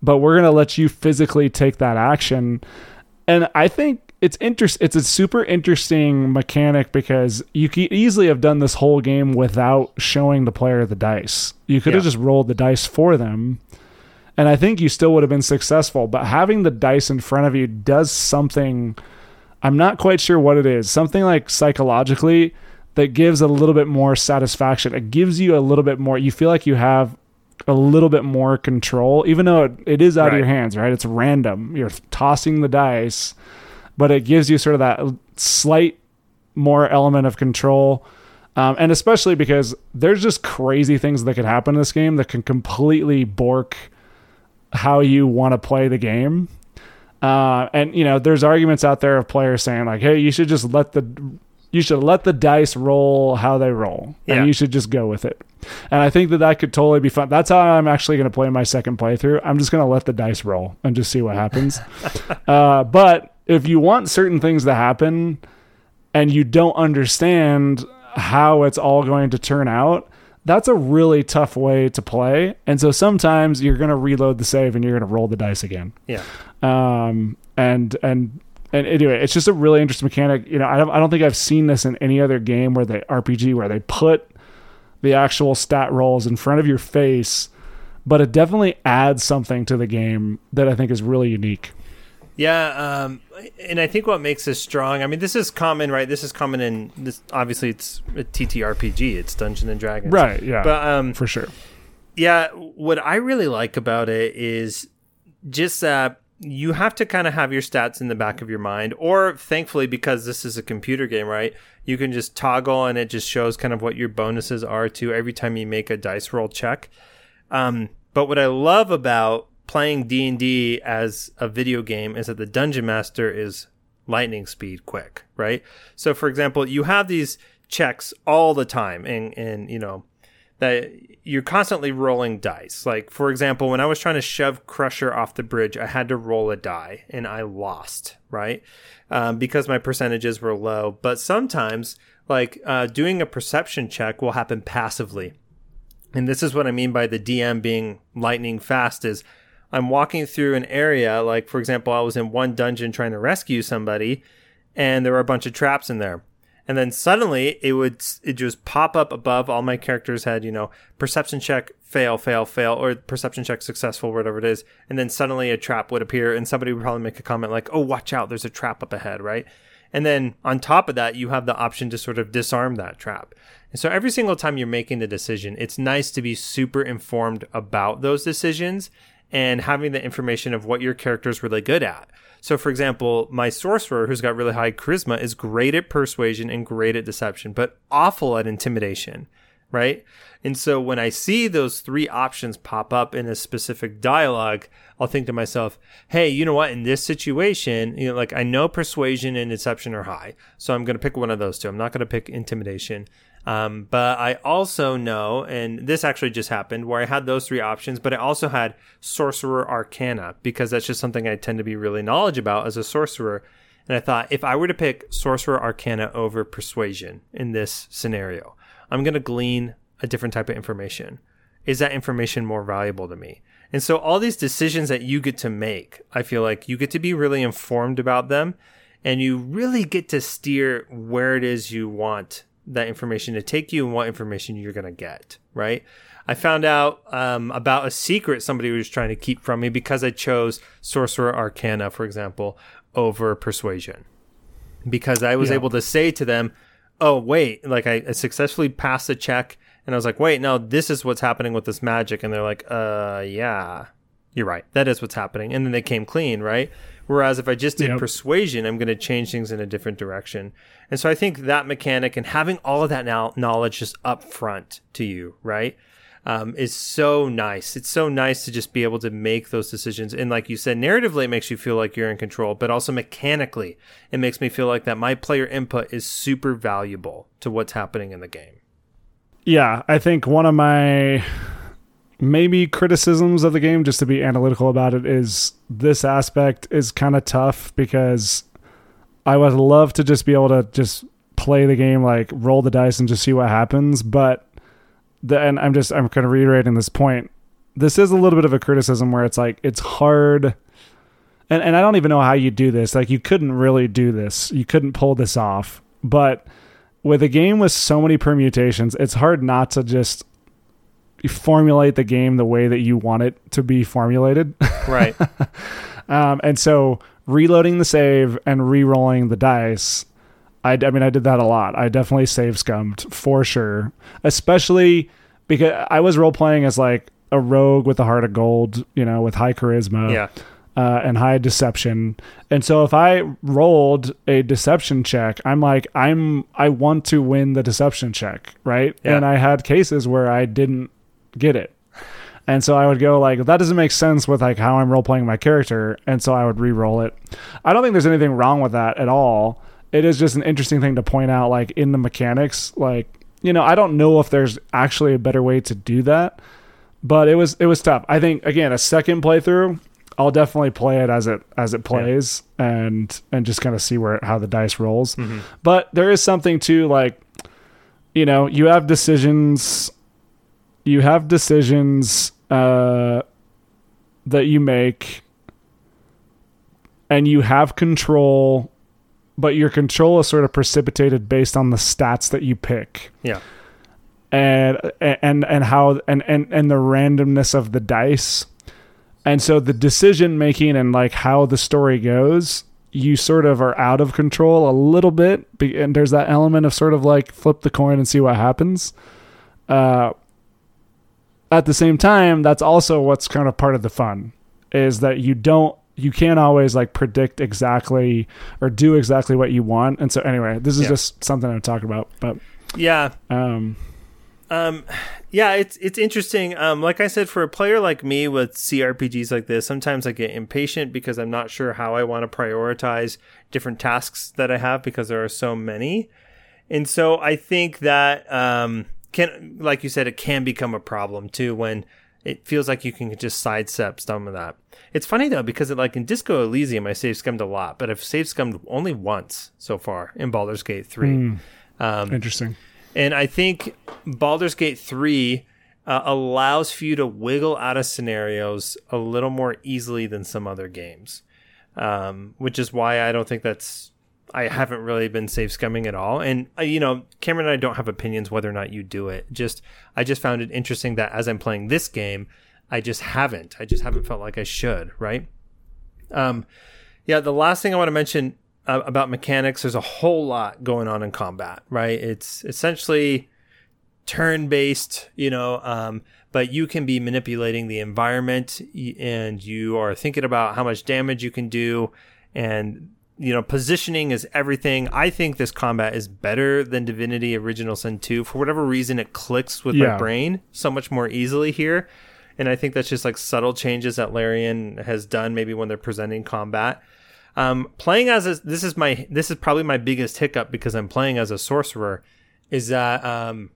but we're going to let you physically take that action. And i think it's interest it's a super interesting mechanic because you could easily have done this whole game without showing the player the dice. You could have just rolled the dice for them and I think you still would have been successful. But having the dice in front of you does something. I'm not quite sure what it is. Something like psychologically that gives a little bit more satisfaction. It gives you a little bit more. You feel like you have a little bit more control, even though it, it is out of your hands, right? It's random. You're tossing the dice, but it gives you sort of that slight more element of control. Um, and especially because there's just crazy things that could happen in this game that can completely bork how you want to play the game. Uh, and you know, there's arguments out there of players saying like, "Hey, you should just let the you should let the dice roll how they roll, Yeah. and you should just go with it." And I think that that could totally be fun. That's how I'm actually going to play my second playthrough. I'm just going to let the dice roll and just see what happens. uh, but if you want certain things to happen, and you don't understand how it's all going to turn out, that's a really tough way to play. And so sometimes you're going to reload the save and you're going to roll the dice again. yeah. Um, and and and anyway, it's just a really interesting mechanic. You know, I don't I don't think I've seen this in any other game where they RPG where they put the actual stat rolls in front of your face but it definitely adds something to the game that I think is really unique. Yeah, um, and I think what makes this strong. I mean, this is common, right? This is common in this. Obviously, it's a TTRPG. It's Dungeons and Dragons, Right, yeah. But um, for sure. yeah, what I really like about it is just that you have to kind of have your stats in the back of your mind, or thankfully, because this is a computer game, right? You can just toggle and it just shows kind of what your bonuses are to every time you make a dice roll check. Um, but what I love about playing D&D as a video game is that the dungeon master is lightning speed quick, right? So for example, you have these checks all the time and and you know that you're constantly rolling dice. Like for example, when I was trying to shove Crusher off the bridge, I had to roll a die and I lost, right? Um, because my percentages were low. But sometimes, like uh, doing a perception check will happen passively, and this is what I mean by the DM being lightning fast. Is I'm walking through an area, like for example, I was in one dungeon trying to rescue somebody, and there were a bunch of traps in there. And then suddenly it would it just pop up above all my characters head you know perception check fail fail fail or perception check successful whatever it is. And then suddenly a trap would appear and somebody would probably make a comment like oh watch out there's a trap up ahead right? And then on top of that you have the option to sort of disarm that trap. And so every single time you're making the decision it's nice to be super informed about those decisions and having the information of what your character is really good at so, for example, my sorcerer, who's got really high charisma, is great at persuasion and great at deception, but awful at intimidation, right? And so when I see those three options pop up in a specific dialogue, I'll think to myself, hey, you know what? In this situation, you know, like I know persuasion and deception are high. So I'm going to pick one of those two. I'm not going to pick intimidation. Um, but I also know, and this actually just happened, where I had those three options, but I also had Sorcerer Arcana because that's just something I tend to be really knowledgeable about as a sorcerer. And I thought if I were to pick Sorcerer Arcana over Persuasion in this scenario, I'm going to glean a different type of information. Is that information more valuable to me? And so all these decisions that you get to make, I feel like you get to be really informed about them and you really get to steer where it is you want that information to take you and what information you're going to get, right? I found out um, about a secret somebody was trying to keep from me because I chose Sorcerer Arcana, for example, over Persuasion. Because I was yeah. able to say to them, oh, wait, like I, I successfully passed the check. And I was like, wait, no, this is what's happening with this magic. And they're like, uh, yeah, you're right. That is what's happening. And then they came clean, right? Whereas if I just did yep. persuasion, I'm going to change things in a different direction. And so I think that mechanic and having all of that now knowledge just up front to you, right? Um, is so nice. It's so nice to just be able to make those decisions. And like you said, narratively, it makes you feel like you're in control, but also mechanically, it makes me feel like that my player input is super valuable to what's happening in the game. Yeah, I think one of my maybe criticisms of the game, just to be analytical about it, is this aspect is kind of tough because I would love to just be able to just play the game, like roll the dice and just see what happens. But the, and I'm just I'm kind of reiterating this point. This is a little bit of a criticism where it's like it's hard. And, and I don't even know how you do this. Like you couldn't really do this. You couldn't pull this off. But with a game with so many permutations, it's hard not to just formulate the game the way that you want it to be formulated. Right. um, and so reloading the save and re-rolling the dice. I, I mean, I did that a lot. I definitely save scummed for sure, especially because I was role playing as like a rogue with a heart of gold, you know, with high charisma. Yeah. Uh, and high deception. And so if I rolled a deception check, I'm like, I'm I want to win the deception check, right? Yeah. And I had cases where I didn't get it. And so I would go like that doesn't make sense with like how I'm role playing my character, and so I would re-roll it. I don't think there's anything wrong with that at all. It is just an interesting thing to point out like in the mechanics like you know, I don't know if there's actually a better way to do that, but it was it was tough. I think again, a second playthrough, I'll definitely play it as it as it plays yeah. and and just kind of see where how the dice rolls. Mm-hmm. But there is something to like you know, you have decisions you have decisions uh, that you make and you have control but your control is sort of precipitated based on the stats that you pick. Yeah. And and and how and and and the randomness of the dice. And so the decision making and like how the story goes you sort of are out of control a little bit and there's that element of sort of like flip the coin and see what happens. Uh, at the same time that's also what's kind of part of the fun is that you don't you can't always like predict exactly or do exactly what you want and so anyway this is Yeah. just something i'm talking about but Yeah. um Um, yeah, it's it's interesting. Um, like I said, for a player like me with CRPGs like this, sometimes I get impatient because I'm not sure how I want to prioritize different tasks that I have because there are so many, and so I think that um, can like you said, it can become a problem too when it feels like you can just sidestep some of that. It's funny though because it, like in Disco Elysium, I save scummed a lot, but I've save scummed only once so far in Baldur's Gate three. Um, interesting and I think Baldur's Gate 3 uh, allows for you to wiggle out of scenarios a little more easily than some other games, um, which is why I don't think that's. I haven't really been save scumming at all. And, uh, you know, Cameron and I don't have opinions whether or not you do it. Just, I just found it interesting that as I'm playing this game, I just haven't. I just haven't felt like I should, right? Um, yeah, the last thing I want to mention uh, about mechanics, there's a whole lot going on in combat, right? It's essentially turn based, you know, um, but you can be manipulating the environment and you are thinking about how much damage you can do. And, you know, positioning is everything. I think this combat is better than Divinity Original Sin 2. For whatever reason, it clicks with my brain so much more easily here. And I think that's just like subtle changes that Larian has done maybe when they're presenting combat. Um, playing as a, this is my this is probably my biggest hiccup because I'm playing as a sorcerer, is that um,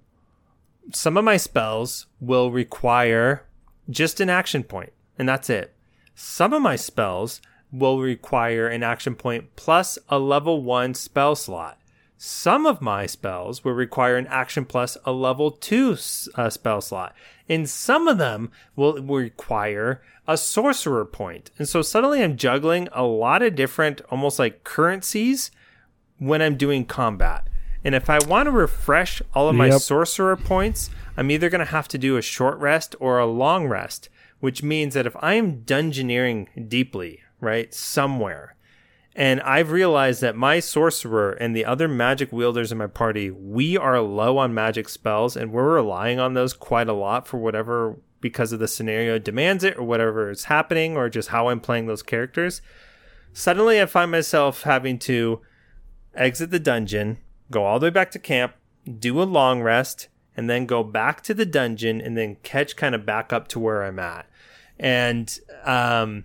some of my spells will require just an action point, and that's it. Some of my spells will require an action point plus a level one spell slot. Some of my spells will require an action plus a level two uh, spell slot. And some of them will require a sorcerer point. And so suddenly I'm juggling a lot of different, almost like currencies when I'm doing combat. And if I want to refresh all of my Yep. sorcerer points, I'm either going to have to do a short rest or a long rest, which means that if I am dungeoneering deeply, right, somewhere, and I've realized that my sorcerer and the other magic wielders in my party, we are low on magic spells and we're relying on those quite a lot for whatever because of the scenario demands it or whatever is happening or just how I'm playing those characters. Suddenly I find myself having to exit the dungeon, go all the way back to camp, do a long rest, and then go back to the dungeon and then catch kind of back up to where I'm at. And um,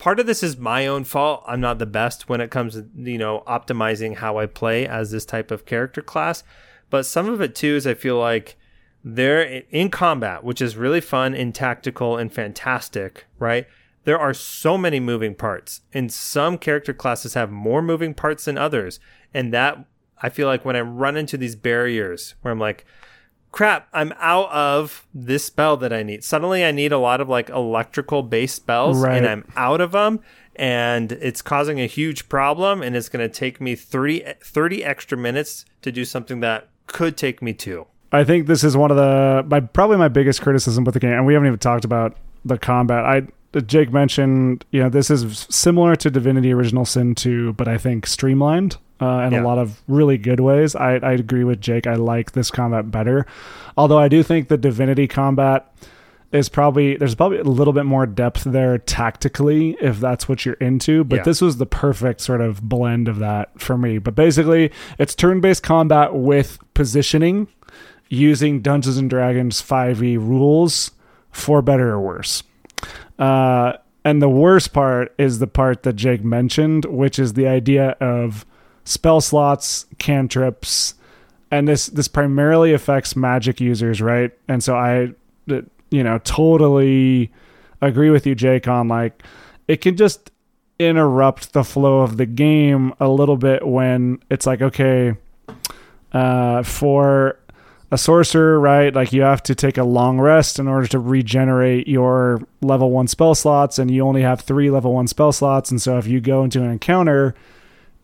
part of this is my own fault. I'm not the best when it comes to, you know, optimizing how I play as this type of character class. But some of it too is I feel like they're in combat, which is really fun and tactical and fantastic, right? There are so many moving parts, and some character classes have more moving parts than others. And that I feel like when I run into these barriers where I'm like, crap, I'm out of this spell that I need. Suddenly I need a lot of like electrical based spells Right. and I'm out of them and it's causing a huge problem and it's going to take me 30, 30 extra minutes to do something that could take me two. I think this is one of the my probably my biggest criticism with the game, and we haven't even talked about the combat. I Jake mentioned, you know, this is similar to Divinity Original Sin 2, but I think streamlined uh, in Yeah. a lot of really good ways. I, I agree with Jake. I like this combat better, although I do think the Divinity combat is probably there's probably a little bit more depth there tactically if that's what you're into but Yeah. this was the perfect sort of blend of that for me but basically it's turn-based combat with positioning using Dungeons and Dragons 5e rules for better or worse. Uh, and the worst part is the part that Jake mentioned, which is the idea of spell slots, cantrips, and this this primarily affects magic users, right? And so I, uh, you know, totally agree with you, Jake, on like it can just interrupt the flow of the game a little bit when it's like okay uh, for a sorcerer, right? Like you have to take a long rest in order to regenerate your level one spell slots, and you only have three level one spell slots. And so if you go into an encounter,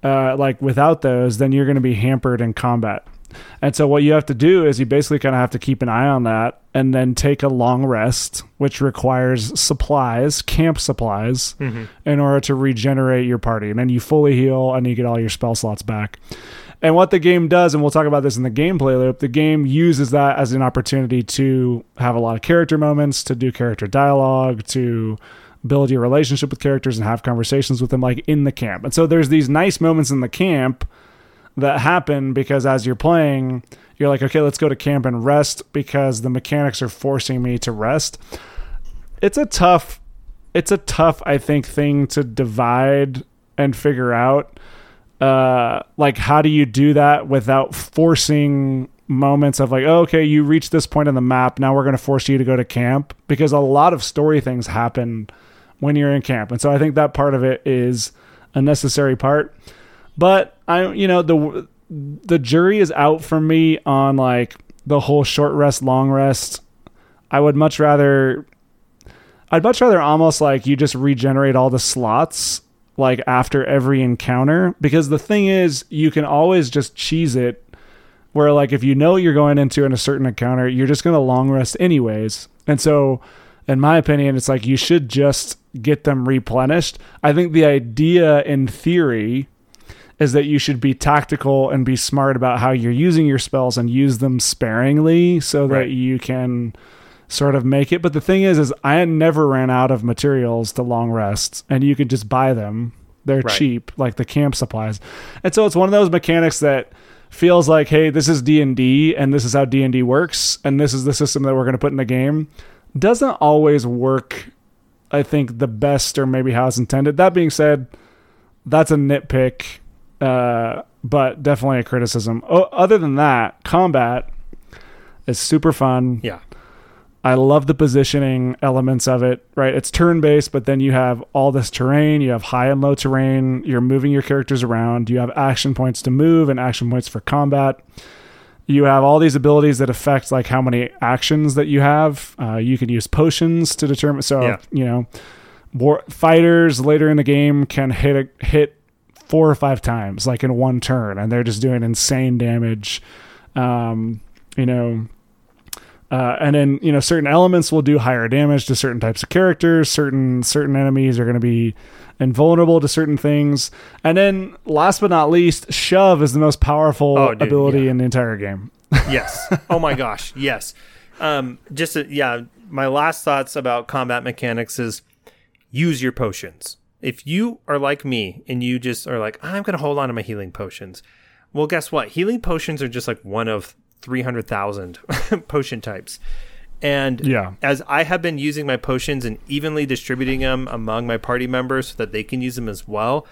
uh, like without those, then you're going to be hampered in combat. And so what you have to do is you basically kind of have to keep an eye on that and then take a long rest, which requires supplies, camp supplies, Mm-hmm. in order to regenerate your party. And then you fully heal and you get all your spell slots back. And what the game does, and we'll talk about this in the gameplay loop, the game uses that as an opportunity to have a lot of character moments, to do character dialogue, to build your relationship with characters and have conversations with them like in the camp. And so there's these nice moments in the camp that happen because as you're playing, you're like, okay, let's go to camp and rest because the mechanics are forcing me to rest. It's a tough it's a tough, I think, thing to divide and figure out. Uh like how do you do that without forcing moments of like, oh, okay, you reached this point on the map, now we're gonna force you to go to camp. Because a lot of story things happen when you're in camp. And so I think that part of it is a necessary part. But I you know, the the jury is out for me on like the whole short rest, long rest. I would much rather I'd much rather almost like you just regenerate all the slots like after every encounter. Because the thing is you can always just cheese it where like if you know you're going into in a certain encounter you're just going to long rest anyways. And so in my opinion it's like you should just get them replenished. I think the idea in theory is that you should be tactical and be smart about how you're using your spells and use them sparingly so that you can sort of make it. But the thing is, is I never ran out of materials to long rest, and you could just buy them. They're Right. cheap, like the camp supplies. And so it's one of those mechanics that feels like, hey, this is D and D, and this is how D and D works, and this is the system that we're going to put in the game. Doesn't always work. I think the best, or maybe how it's intended. That being said, that's a nitpick, uh, but definitely a criticism. Other than that, combat is super fun. Yeah. I love the positioning elements of it, right? It's turn based, but then you have all this terrain, you have high and low terrain, you're moving your characters around, you have action points to move and action points for combat. You have all these abilities that affect like how many actions that you have. Uh, you can use potions to determine. So Yeah. you know, war fighters later in the game can hit a, hit four or five times, like in one turn, and they're just doing insane damage. Um, you know, uh, and then you know certain elements will do higher damage to certain types of characters. Certain certain enemies are going to be invulnerable to certain things. And then last but not least, shove is the most powerful Oh, dude, ability yeah. in the entire game. yes. Oh my gosh. Yes. Um, just yeah. My last thoughts about combat mechanics is use your potions. If you are like me and you just are like, I'm gonna hold on to my healing potions. Well, guess what? Healing potions are just like one of three hundred thousand potion types. And Yeah. as I have been using my potions and evenly distributing them among my party members so that they can use them as well,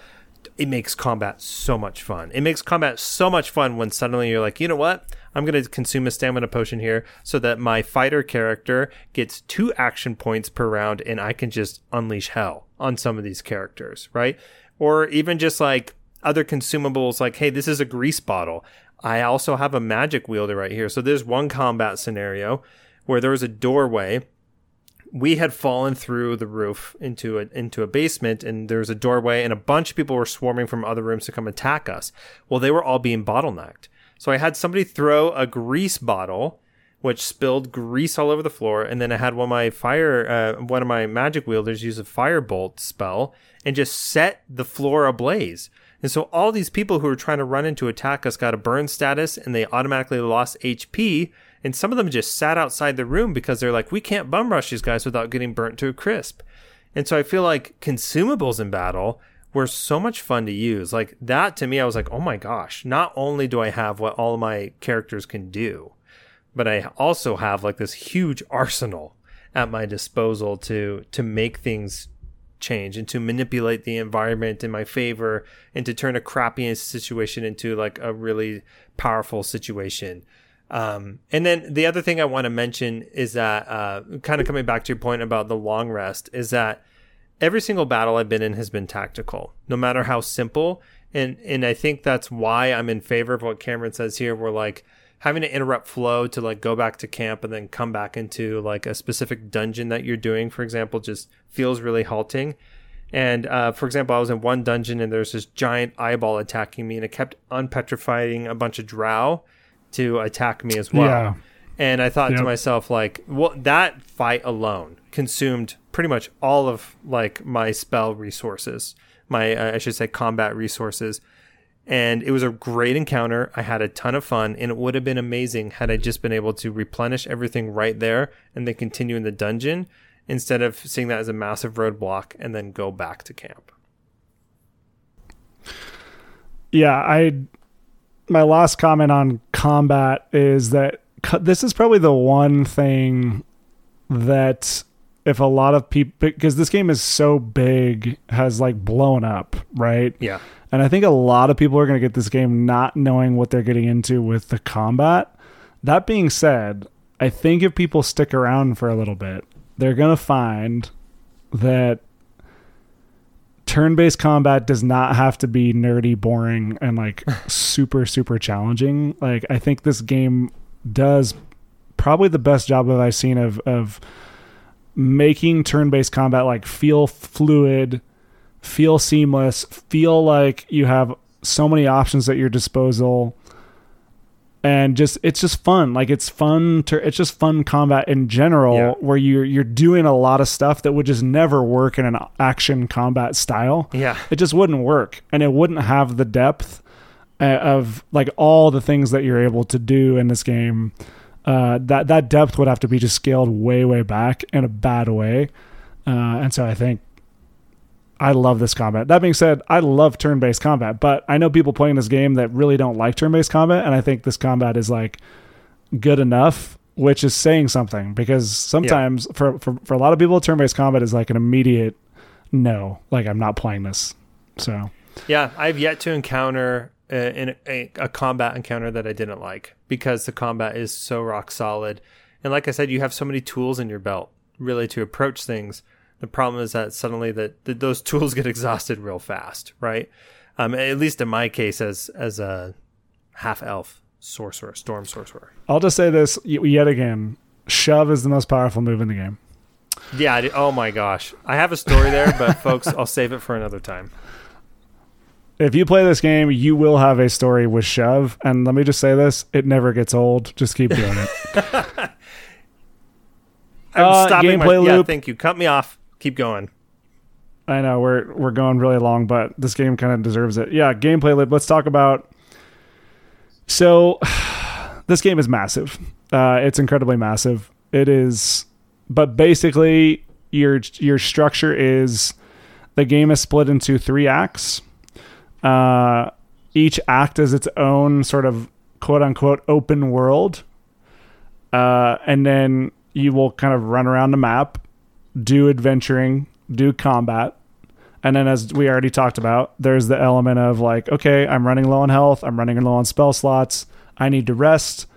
it makes combat so much fun. It makes combat so much fun when suddenly you're like, you know what? I'm going to consume a stamina potion here so that my fighter character gets two action points per round and I can just unleash hell on some of these characters, right? Or even just like other consumables, like, hey, this is a grease bottle. I also have a magic wielder right here. So there's one combat scenario where there was a doorway we had fallen through the roof into a into a basement and there was a doorway and a bunch of people were swarming from other rooms to come attack us. Well, they were all being bottlenecked. So I had somebody throw a grease bottle which spilled grease all over the floor and then I had one of my fire uh, one of my magic wielders use a firebolt spell and just set the floor ablaze. And so all these people who were trying to run in to attack us got a burn status and they automatically lost HP. And some of them just sat outside the room because they're like, we can't bum rush these guys without getting burnt to a crisp. And so I feel like consumables in battle were so much fun to use. Like that to me, I was like, oh my gosh, not only do I have what all my characters can do, but I also have like this huge arsenal at my disposal to to make things change and to manipulate the environment in my favor and to turn a crappy situation into like a really powerful situation. Um, and then the other thing I want to mention is that, uh, kind of coming back to your point about the long rest, is that every single battle I've been in has been tactical, no matter how simple. And and I think that's why I'm in favor of what Cameron says here. We're like having to interrupt flow to like go back to camp and then come back into like a specific dungeon that you're doing, for example, just feels really halting. And uh, for example, I was in one dungeon and there's this giant eyeball attacking me, and it kept unpetrifying a bunch of drow to attack me as well. Yeah. And I thought to myself, like, well, that fight alone consumed pretty much all of like my spell resources, my uh, I should say combat resources. And it was a great encounter. I had a ton of fun, and it would have been amazing had I just been able to replenish everything right there and then continue in the dungeon instead of seeing that as a massive roadblock and then go back to camp. Yeah, I my last comment on combat is that this is probably the one thing that if a lot of people because this game is so big has like blown up, right? Yeah. And I think a lot of people are going to get this game not knowing what they're getting into with the combat. That being said, I think if people stick around for a little bit, they're going to find that turn-based combat does not have to be nerdy, boring and like super super challenging. Like I think this game does probably the best job that I've seen of of making turn-based combat like feel fluid, feel seamless, feel like you have so many options at your disposal. And just it's just fun. Like it's fun to it's just fun combat in general Yeah. where you're you're doing a lot of stuff that would just never work in an action combat style Yeah. it just wouldn't work and it wouldn't have the depth uh, of like all the things that you're able to do in this game uh, that that depth would have to be just scaled way way back in a bad way. Uh, and so i think i love this combat. That being said i love turn-based combat but i know people playing this game that really don't like turn-based combat and i think this combat is like good enough which is saying something because sometimes for, for for a lot of people turn-based combat is like an immediate no like i'm not playing this. So Yeah, I've yet to encounter in a, a combat encounter that I didn't like because the combat is so rock solid. And like I said, you have so many tools in your belt really to approach things. The problem is that suddenly that that those tools get exhausted real fast, right? Um, at least in my case, as as a half elf sorcerer, storm sorcerer. i'll just say this yet again shove is the most powerful move in the game Yeah. I oh my gosh, I have a story there, but folks, I'll save it for another time. If you play this game you will have a story with shove and let me just say this it never gets old just keep doing it I'm Uh, stopping. My, gameplay yeah, loop. thank you. Cut me off. Keep going. I know we're we're going really long, but this game kind of deserves it. Yeah, gameplay loop. Let's talk about. So, this game is massive. Uh, it's incredibly massive. It is, but basically, your your structure is the game is split into three acts. Uh, each act is its own sort of quote unquote open world, uh, and then you will kind of run around the map, do adventuring, do combat. And then, as we already talked about, there's the element of like, okay, I'm running low on health, I'm running low on spell slots, I need to rest.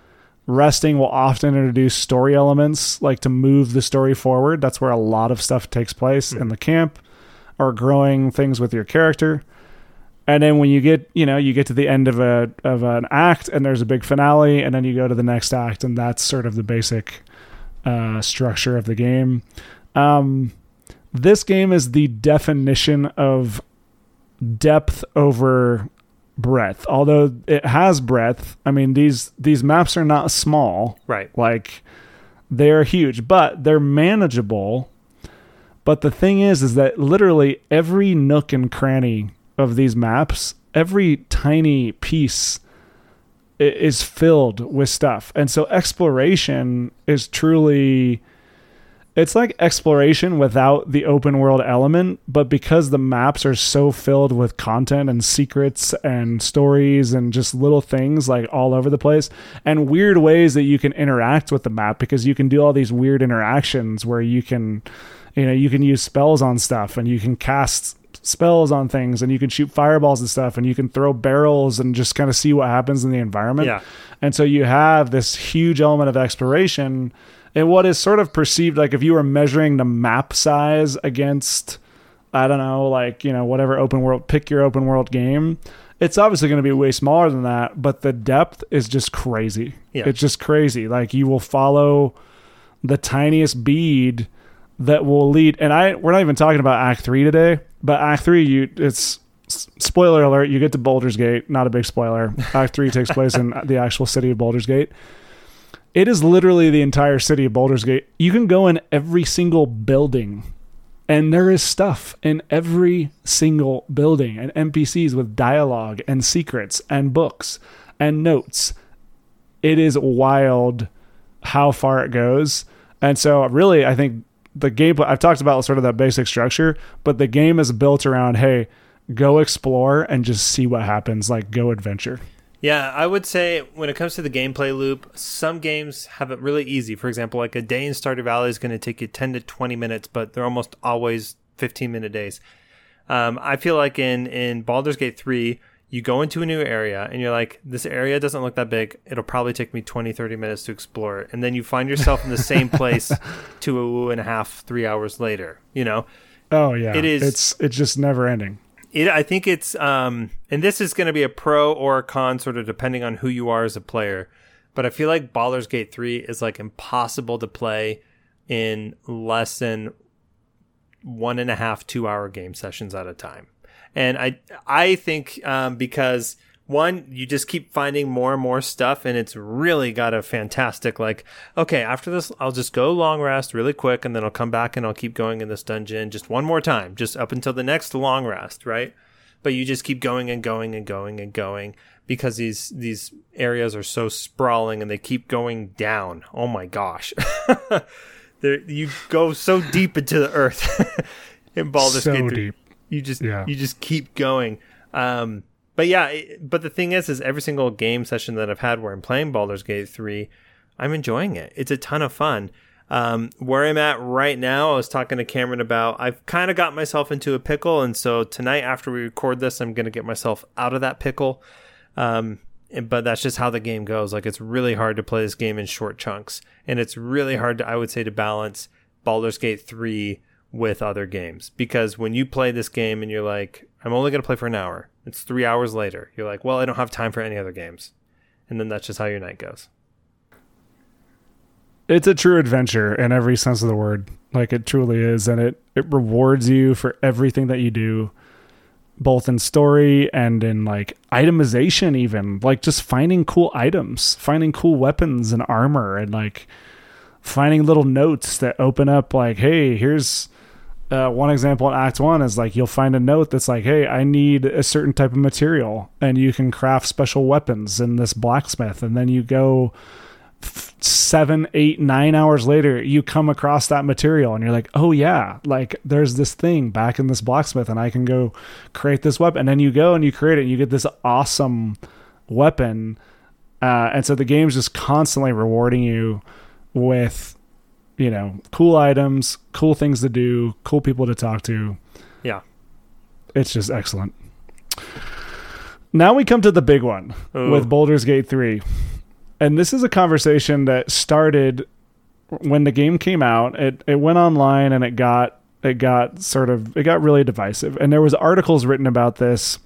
Resting will often introduce story elements, like to move the story forward. That's where a lot of stuff takes place in the camp, or growing things with your character. And then when you get, you know, you get to the end of a of an act, and there's a big finale, and then you go to the next act, and that's sort of the basic uh, structure of the game. Um, this game is the definition of depth over breadth. Although it has breadth, I mean these these maps are not small. Right. Like they're huge, but they're manageable. But the thing is is that literally every nook and cranny of these maps, every tiny piece is filled with stuff. And so exploration is truly it's like exploration without the open world element, but because the maps are so filled with content and secrets and stories and just little things like all over the place and weird ways that you can interact with the map because you can do all these weird interactions where you can you know, you can use spells on stuff and you can cast spells on things and you can shoot fireballs and stuff and you can throw barrels and just kind of see what happens in the environment. Yeah. And so you have this huge element of exploration and what is sort of perceived like if you were measuring the map size against I don't know, like, you know, whatever open world pick your open world game, it's obviously going to be way smaller than that, but the depth is just crazy. Yeah. It's just crazy. Like you will follow the tiniest bead that will lead and I we're not even talking about act 3 today, but act 3 you it's spoiler alert, you get to Baldur's Gate, not a big spoiler. Act 3 takes place in the actual city of Baldur's Gate. It is literally the entire city of Baldur's Gate. You can go in every single building and there is stuff in every single building and NPCs with dialogue and secrets and books and notes. It is wild how far it goes. And so, really, I think the gameplay, I've talked about sort of that basic structure, but the game is built around hey, go explore and just see what happens. Like, go adventure. Yeah, I would say when it comes to the gameplay loop, some games have it really easy. For example, like a day in Stardew Valley is going to take you 10 to 20 minutes, but they're almost always 15 minute days. Um, I feel like in, in Baldur's Gate 3, you go into a new area and you're like, this area doesn't look that big. It'll probably take me 20, 30 minutes to explore it. And then you find yourself in the same place two and a half, three hours later, you know? Oh, yeah. It is- It's, it's just never ending. it, I think it's um and this is going to be a pro or a con sort of depending on who you are as a player. But I feel like Baldur's Gate 3 is like impossible to play in less than one and a half, two hour game sessions at a time. And I I think um, because one, you just keep finding more and more stuff, and it's really got a fantastic like. Okay, after this, I'll just go long rest really quick, and then I'll come back and I'll keep going in this dungeon just one more time, just up until the next long rest, right? But you just keep going and going and going and going because these these areas are so sprawling and they keep going down. Oh my gosh, there you go so deep into the earth in Baldur's so Gate 3 deep. You just Yeah. you just keep going. Um but yeah it- but the thing is is every single game session that i've had where i'm playing Baldur's Gate 3 i'm enjoying it. It's a ton of fun. Um where i'm at right now i was talking to cameron about i've kind of got myself into a pickle and so tonight after we record this i'm gonna get myself out of that pickle. Um and- but that's just how the game goes. Like it's really hard to play this game in short chunks and it's really hard to i would say to balance Baldur's Gate 3 with other games because when you play this game and you're like, I'm only going to play for an hour, it's three hours later. You're like, well, I don't have time for any other games. And then that's just how your night goes. It's a true adventure in every sense of the word. Like it truly is. And it, it rewards you for everything that you do, both in story and in like itemization, even like just finding cool items, finding cool weapons and armor, and like finding little notes that open up, like, hey, here's. Uh, one example in Act One is like you'll find a note that's like, "Hey, I need a certain type of material, and you can craft special weapons in this blacksmith." And then you go seven, eight, nine hours later, you come across that material and you're like, oh yeah, like there's this thing back in this blacksmith and I can go create this weapon. And then you go and you create it and you get this awesome weapon. Uh, and so the game's just constantly rewarding you with, you know, cool items, cool things to do, cool people to talk to. Yeah. It's just excellent. Now we come to the big one Ooh. with Baldur's Gate 3. And this is a conversation that started when the game came out. It it went online and it got it got sort of it got really divisive. And there was articles written about this.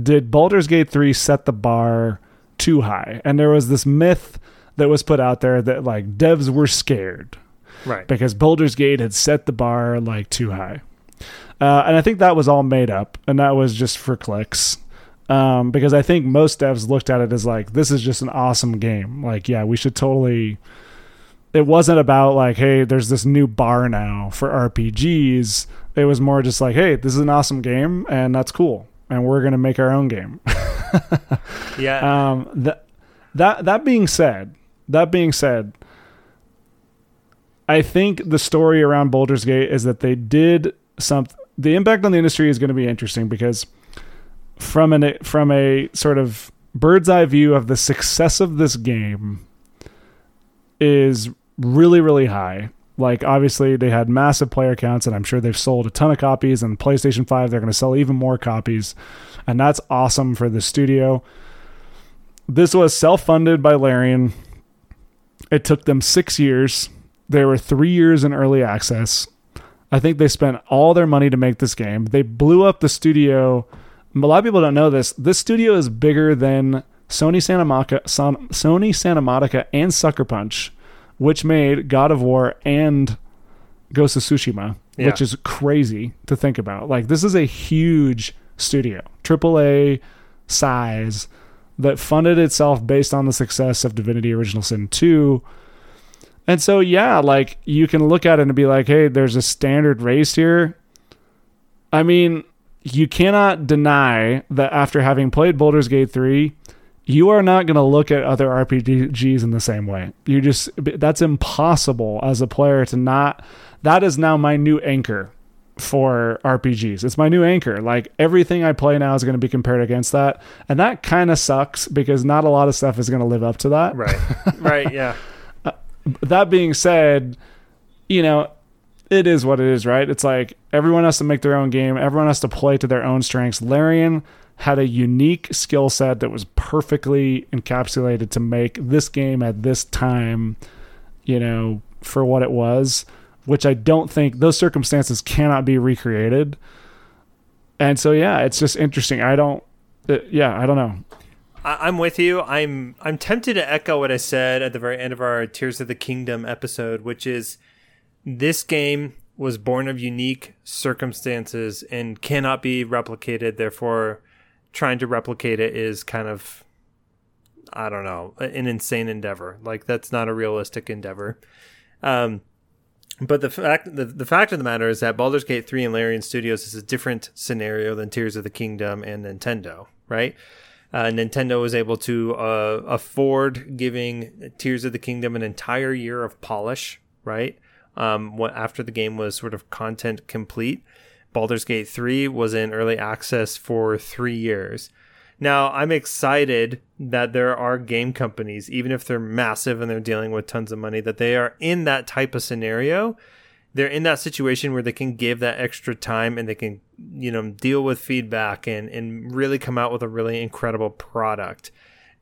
Did Baldur's Gate 3 set the bar too high? And there was this myth that was put out there that like devs were scared Right. because Baldur's Gate had set the bar like too high. Uh, and I think that was all made up, and that was just for clicks. Um, because I think most devs looked at it as like, this is just an awesome game. Like, yeah, we should totally. It wasn't about like, hey, there's this new bar now for RPGs. It was more just like, hey, this is an awesome game, and that's cool, and we're gonna make our own game. Yeah. Um, that that that being said, that being said, I think the story around Baldur's Gate is that they did something. The impact on the industry is going to be interesting because from an from a sort of bird's eye view of the success of this game is really really high. Like obviously they had massive player counts and I'm sure they've sold a ton of copies and PlayStation 5 they're going to sell even more copies and that's awesome for the studio. This was self-funded by Larian. It took them 6 years. They were 3 years in early access. I think they spent all their money to make this game. They blew up the studio. A lot of people don't know this. This studio is bigger than Sony Santa Monica, Son- Sony Santa Monica, and Sucker Punch, which made God of War and Ghost of Tsushima, Yeah. which is crazy to think about. Like this is a huge studio, AAA size that funded itself based on the success of Divinity Original Sin 2. And so, yeah, like you can look at it and be like, hey, there's a standard race here. I mean, you cannot deny that after having played Baldur's Gate 3, you are not going to look at other RPGs in the same way. You just, that's impossible as a player to not, that is now my new anchor for RPGs. It's my new anchor. Like everything I play now is going to be compared against that. And that kind of sucks because not a lot of stuff is going to live up to that. Right. Right. Yeah. that being said, you know, it is what it is, right? It's like everyone has to make their own game, everyone has to play to their own strengths. Larian had a unique skill set that was perfectly encapsulated to make this game at this time, you know, for what it was, which I don't think those circumstances cannot be recreated. And so, yeah, it's just interesting. I don't, uh, yeah, I don't know. I, am with you. I'm I'm tempted to echo what I said at the very end of our Tears of the Kingdom episode, which is this game was born of unique circumstances and cannot be replicated. Therefore, trying to replicate it is kind of I don't know, an insane endeavor. Like that's not a realistic endeavor. Um, but the fact the, the fact of the matter is that Baldur's Gate 3 and Larian Studios is a different scenario than Tears of the Kingdom and Nintendo, right? Uh, Nintendo was able to uh, afford giving Tears of the Kingdom an entire year of polish, right? Um, what, after the game was sort of content complete. Baldur's Gate 3 was in early access for three years. Now, I'm excited that there are game companies, even if they're massive and they're dealing with tons of money, that they are in that type of scenario they're in that situation where they can give that extra time and they can you know deal with feedback and and really come out with a really incredible product.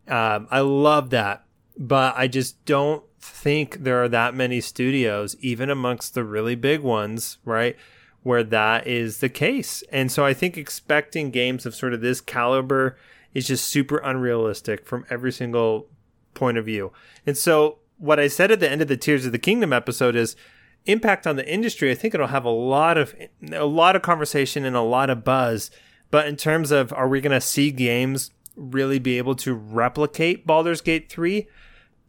Um, i love that but i just don't think there are that many studios even amongst the really big ones right where that is the case. And so i think expecting games of sort of this caliber is just super unrealistic from every single point of view. And so what i said at the end of the tears of the kingdom episode is impact on the industry, I think it'll have a lot of a lot of conversation and a lot of buzz. But in terms of are we going to see games really be able to replicate Baldur's Gate 3?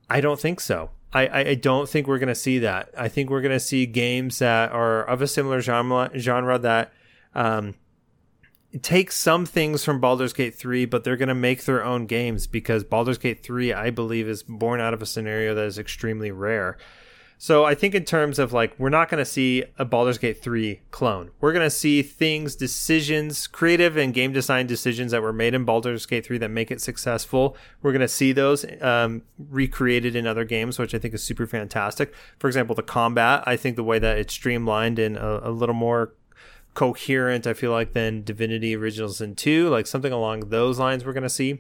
I don't think so. I, I, don't think we're going to see that. I think we're going to see games that are of a similar genre, genre that um, take some things from Baldur's Gate 3, but they're going to make their own games because Baldur's Gate 3, I believe, is born out of a scenario that is extremely rare. So I think in terms of like we're not going to see a Baldur's Gate 3 clone. We're going to see things, decisions, creative and game design decisions that were made in Baldur's Gate 3 that make it successful. We're going to see those um, recreated in other games, which I think is super fantastic. For example, the combat, I think the way that it's streamlined and a, a little more coherent, I feel like, than Divinity Original Sin 2, like something along those lines we're going to see.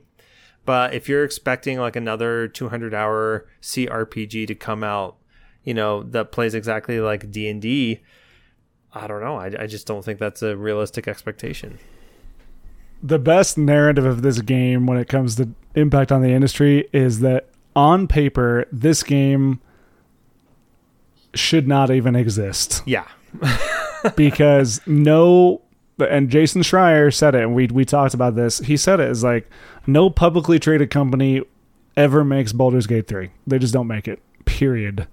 But if you're expecting like another 200 hour CRPG to come out you know that plays exactly like D and D. I don't know. I, I just don't think that's a realistic expectation. The best narrative of this game when it comes to impact on the industry is that on paper, this game should not even exist. Yeah. because no and Jason Schreier said it, and we we talked about this. He said it is like no publicly traded company ever makes Baldur's Gate 3. They just don't make it. Period.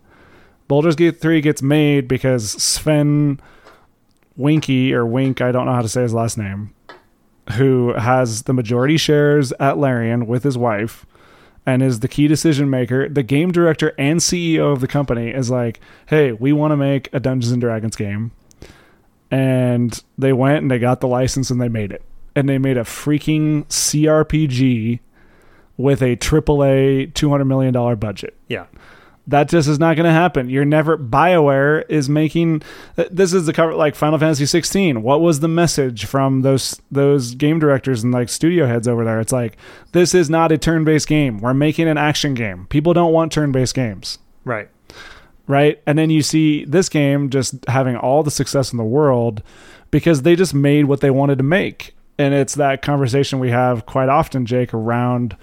Baldur's Gate 3 gets made because Swen Winky or Wink, I don't know how to say his last name, who has the majority shares at Larian with his wife and is the key decision maker, the game director and CEO of the company is like, "Hey, we want to make a Dungeons and Dragons game." And they went and they got the license and they made it. And they made a freaking CRPG with a AAA $200 million budget. Yeah that just is not going to happen. You're never BioWare is making this is the cover like Final Fantasy 16. What was the message from those those game directors and like studio heads over there? It's like this is not a turn-based game. We're making an action game. People don't want turn-based games. Right. Right? And then you see this game just having all the success in the world because they just made what they wanted to make. And it's that conversation we have quite often Jake around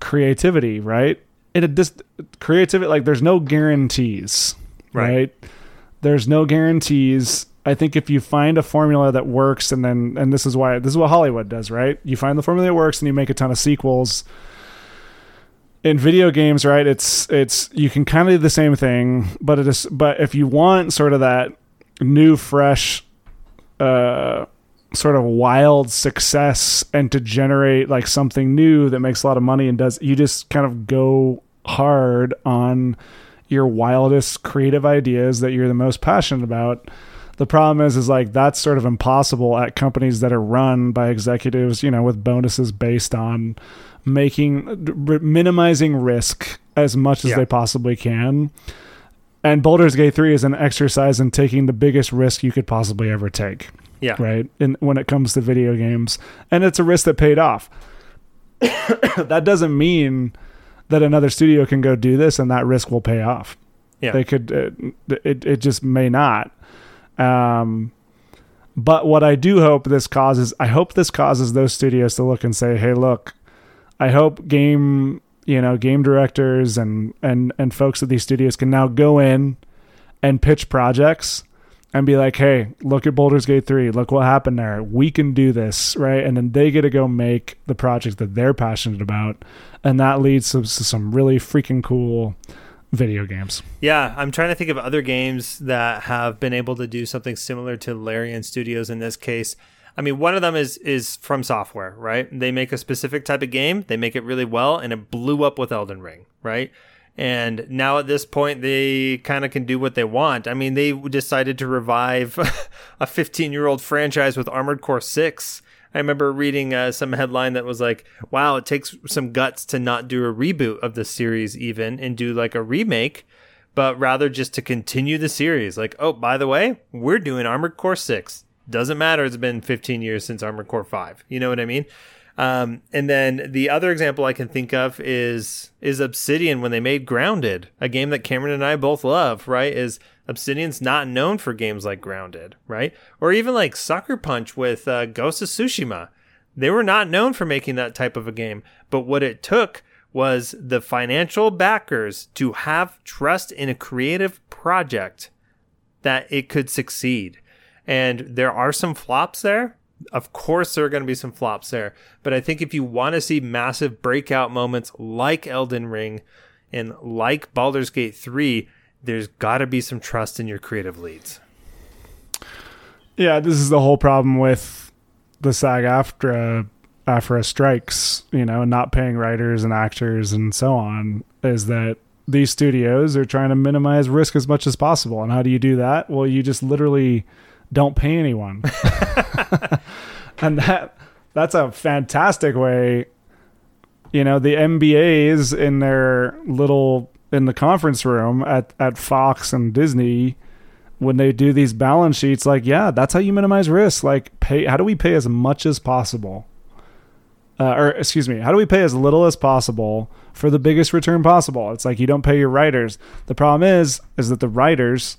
creativity, right? It just creativity like there's no guarantees right. right. there's no guarantees I think if you find a formula that works, and then and this is why this is what Hollywood does, right? You find the formula that works, and you make a ton of sequels. In video games, right? It's it's you can kind of do the same thing, but it is but if you want sort of that new, fresh, uh, sort of wild success, and to generate like something new that makes a lot of money and does you just kind of go hard on your wildest creative ideas that you're the most passionate about. The problem is is like that's sort of impossible at companies that are run by executives you know with bonuses based on making r- minimizing risk as much as Yeah. they possibly can. And Baldur's Gate 3 is an exercise in taking the biggest risk you could possibly ever take Yeah. right? In, when it comes to video games. And it's a risk that paid off. That doesn't mean that another studio can go do this and that risk will pay off. Yeah. they could it, it, it just may not. Um but what i do hope this causes i hope this causes those studios to look and say hey look i hope game you know game directors and and and folks at these studios can now go in and pitch projects and be like hey look at Baldur's Gate 3 look what happened there we can do this right and then they get to go make the project that they're passionate about and that leads to, to some really freaking cool video games Yeah, I'm trying to think of other games that have been able to do something similar to Larian Studios in this case. I mean, one of them is is FromSoftware, right? They make a specific type of game, they make it really well, and it blew up with Elden Ring, right? And now at this point, they kind of can do what they want. I mean, they decided to revive a 15 year old franchise with Armored Core 6. I remember reading uh, some headline that was like, wow, it takes some guts to not do a reboot of the series, even, and do like a remake but rather just to continue the series. Like, oh, by the way, we're doing Armored Core 6. Doesn't matter, it's been 15 years since Armored Core 5. You know what I mean? Um, and then the other example I can think of is is Obsidian when they made Grounded, a game that Cameron and I both love, right? Is Obsidian's not known for games like Grounded, right? Or even like Sucker Punch with uh, Ghost of Tsushima. They were not known for making that type of a game, but what it took was the financial backers to have trust in a creative project that it could succeed. And there are some flops there. Of course, there are going to be some flops there. But I think if you want to see massive breakout moments like Elden Ring and like Baldur's Gate 3, there's got to be some trust in your creative leads. Yeah, this is the whole problem with the SAG AFTRA AFTRA uh, strikes, you know, not paying writers and actors and so on, is that these studios are trying to minimize risk as much as possible. And how do you do that? Well, you just literally don't pay anyone. and that that's a fantastic way you know the mbas in their little in the conference room at at fox and disney when they do these balance sheets like yeah that's how you minimize risk. Like pay how do we pay as much as possible? Uh, or excuse me how do we pay as little as possible for the biggest return possible? It's like you don't pay your writers. The problem is is that the writers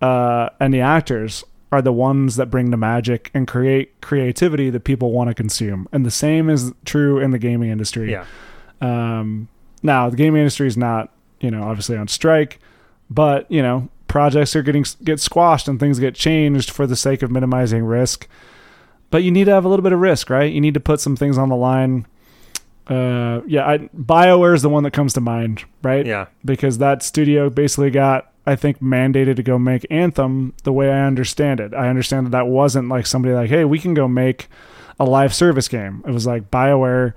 uh, and the actors are the ones that bring the magic and create creativity that people want to consume. And the same is true in the gaming industry. Yeah. Um, now the gaming industry is not, you know, obviously on strike, but you know, projects are getting get squashed and things get changed for the sake of minimizing risk. But you need to have a little bit of risk, right? You need to put some things on the line. Uh, yeah, I, BioWare is the one that comes to mind, right? Yeah. because that studio basically got I think mandated to go make Anthem the way I understand it. I understand that that wasn't like somebody like, "Hey, we can go make a live service game." It was like BioWare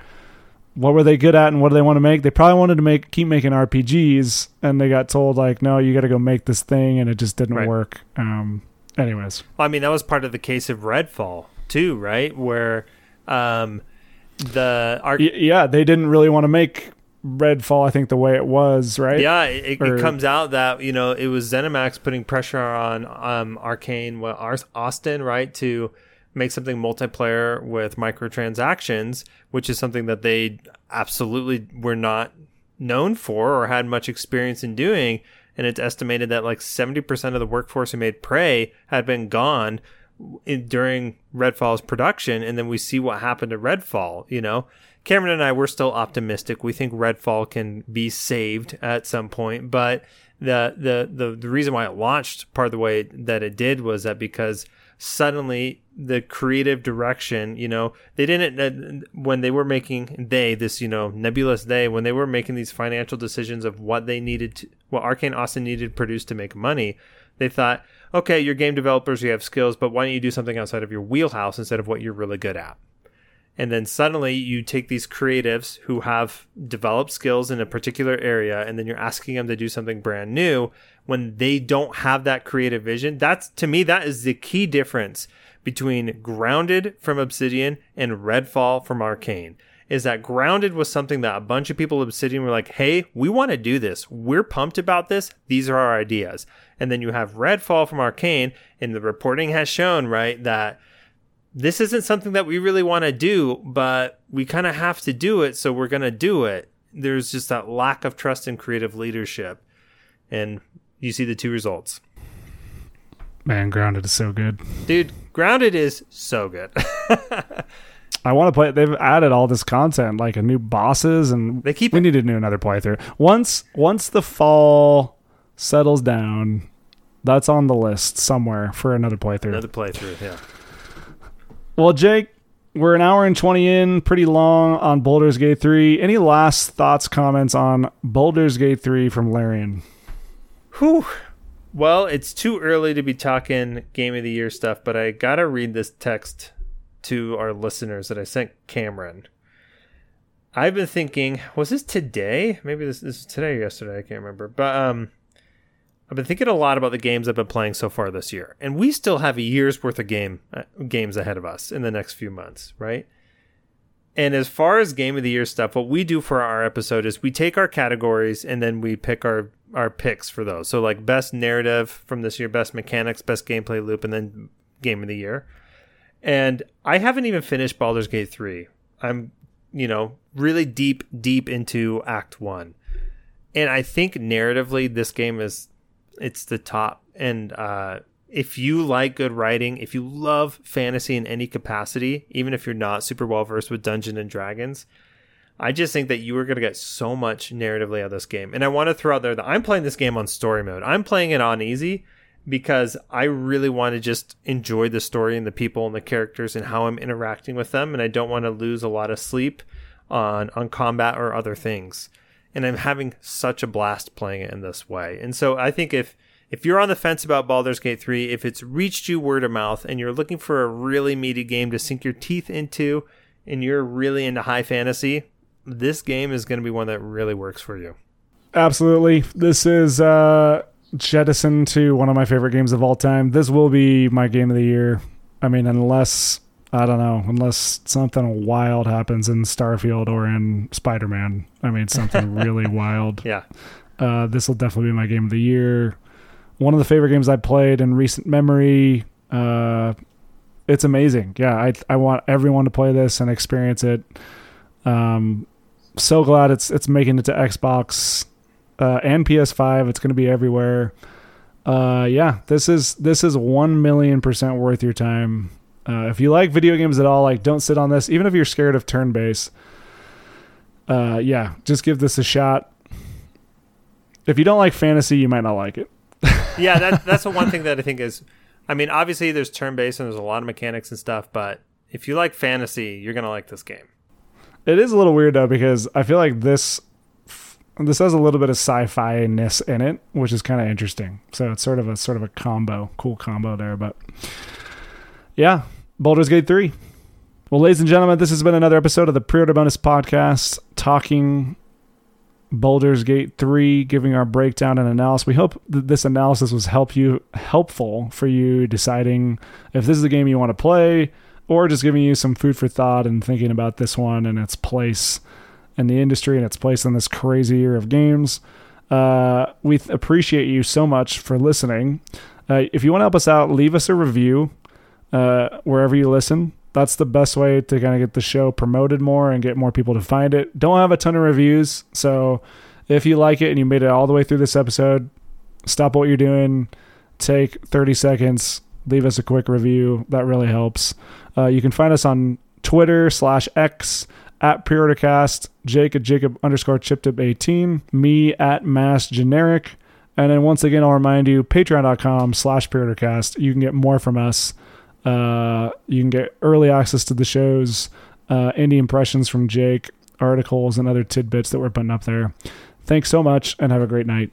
what were they good at and what do they want to make? They probably wanted to make keep making RPGs and they got told like, "No, you got to go make this thing," and it just didn't Right. work. Um anyways. Well, I mean, that was part of the case of Redfall, too, right? Where um, the art. Y- yeah, they didn't really want to make Redfall I think the way it was, right? Yeah, it, Or- it comes out that you know it was ZeniMax putting pressure on um, Arkane, well, Ars- Austin, right, to make something multiplayer with microtransactions, which is something that they absolutely were not known for or had much experience in doing. And it's estimated that like seventy percent of the workforce who made Prey had been gone in, during Redfall's production, and then we see what happened to Redfall. You know, Cameron and I we're still optimistic. We think Redfall can be saved at some point, but the the the, the reason why it launched part of the way that it did was that because suddenly the creative direction you know they didn't uh, when they were making they this you know nebulous they when they were making these financial decisions of what they needed to what Arkane austin needed to produce to make money they thought okay you're game developers you have skills but why don't you do something outside of your wheelhouse instead of what you're really good at and then suddenly you take these creatives who have developed skills in a particular area and then you're asking them to do something brand new. When they don't have that creative vision that's to me that is the key difference between grounded from obsidian and redfall from Arkane is that grounded was something that a bunch of people at obsidian were like hey we want to do this. We're pumped about this. These are our ideas. And then you have redfall from Arkane and the reporting has shown right that this isn't something that we really want to do, but we kind of have to do it, so we're going to do it. There's just that lack of trust in creative leadership. And you see the two results. Man, Grounded is so good. Dude, Grounded is so good. I want to play. They've added all this content, like a new bosses, and they keep. We it. need to do another playthrough. Once, once the fall settles down, that's on the list somewhere for another playthrough. Another playthrough, yeah. Well, Jake, we're an hour and 20 in, pretty long on Baldur's Gate 3. Any last thoughts, comments on Baldur's Gate 3 from Larian? Whew. Well, it's too early to be talking Game of the Year stuff, but I got to read this text to our listeners that I sent Cameron. I've been thinking, was this today? Maybe this, this is today or yesterday. I can't remember. But um, I've been thinking a lot about the games I've been playing so far this year, and we still have a year's worth of game uh, games ahead of us in the next few months, right? And as far as game of the year stuff, what we do for our episode is we take our categories and then we pick our our picks for those. So like best narrative from this year, best mechanics, best gameplay loop, and then game of the year. And I haven't even finished Baldur's Gate 3. I'm, you know, really deep deep into act 1. And I think narratively this game is it's the top. And uh, if you like good writing, if you love fantasy in any capacity, even if you're not super well versed with Dungeons and Dragons, I just think that you are going to get so much narratively out of this game. And I want to throw out there that I'm playing this game on story mode. I'm playing it on easy because I really want to just enjoy the story and the people and the characters and how I'm interacting with them. And I don't want to lose a lot of sleep on on combat or other things and I'm having such a blast playing it in this way. And so I think if if you're on the fence about Baldur's Gate 3, if it's reached you word of mouth and you're looking for a really meaty game to sink your teeth into and you're really into high fantasy, this game is going to be one that really works for you. Absolutely. This is uh jettison to one of my favorite games of all time. This will be my game of the year. I mean, unless I don't know, unless something wild happens in Starfield or in Spider Man. I mean, something really wild. Yeah. Uh, this will definitely be my game of the year. One of the favorite games I played in recent memory. Uh, it's amazing. Yeah, I I want everyone to play this and experience it. Um, so glad it's it's making it to Xbox uh, and PS5. It's going to be everywhere. Uh, yeah, this is this is one million percent worth your time. Uh, if you like video games at all, like don't sit on this. Even if you're scared of turn based, uh, yeah, just give this a shot. If you don't like fantasy, you might not like it. yeah, that, that's the one thing that I think is. I mean, obviously there's turn based and there's a lot of mechanics and stuff, but if you like fantasy, you're gonna like this game. It is a little weird though because I feel like this this has a little bit of sci-fi ness in it, which is kind of interesting. So it's sort of a sort of a combo, cool combo there. But yeah, Baldur's Gate 3. Well, ladies and gentlemen, this has been another episode of the Pre-Order Bonus Podcast, talking Baldur's Gate 3, giving our breakdown and analysis. We hope that this analysis was help you helpful for you deciding if this is the game you want to play, or just giving you some food for thought and thinking about this one and its place in the industry and its place in this crazy year of games. Uh, we th- appreciate you so much for listening. Uh, if you want to help us out, leave us a review uh, wherever you listen. That's the best way to kind of get the show promoted more and get more people to find it. Don't have a ton of reviews, so if you like it and you made it all the way through this episode, stop what you're doing, take 30 seconds, leave us a quick review. That really helps. Uh, you can find us on Twitter slash X at preordercast, Jake at Jacob underscore chipdip 18, me at mass generic. And then once again, I'll remind you, patreon.com slash preordercast. You can get more from us. Uh, you can get early access to the shows, uh, indie impressions from Jake, articles, and other tidbits that we're putting up there. Thanks so much and have a great night.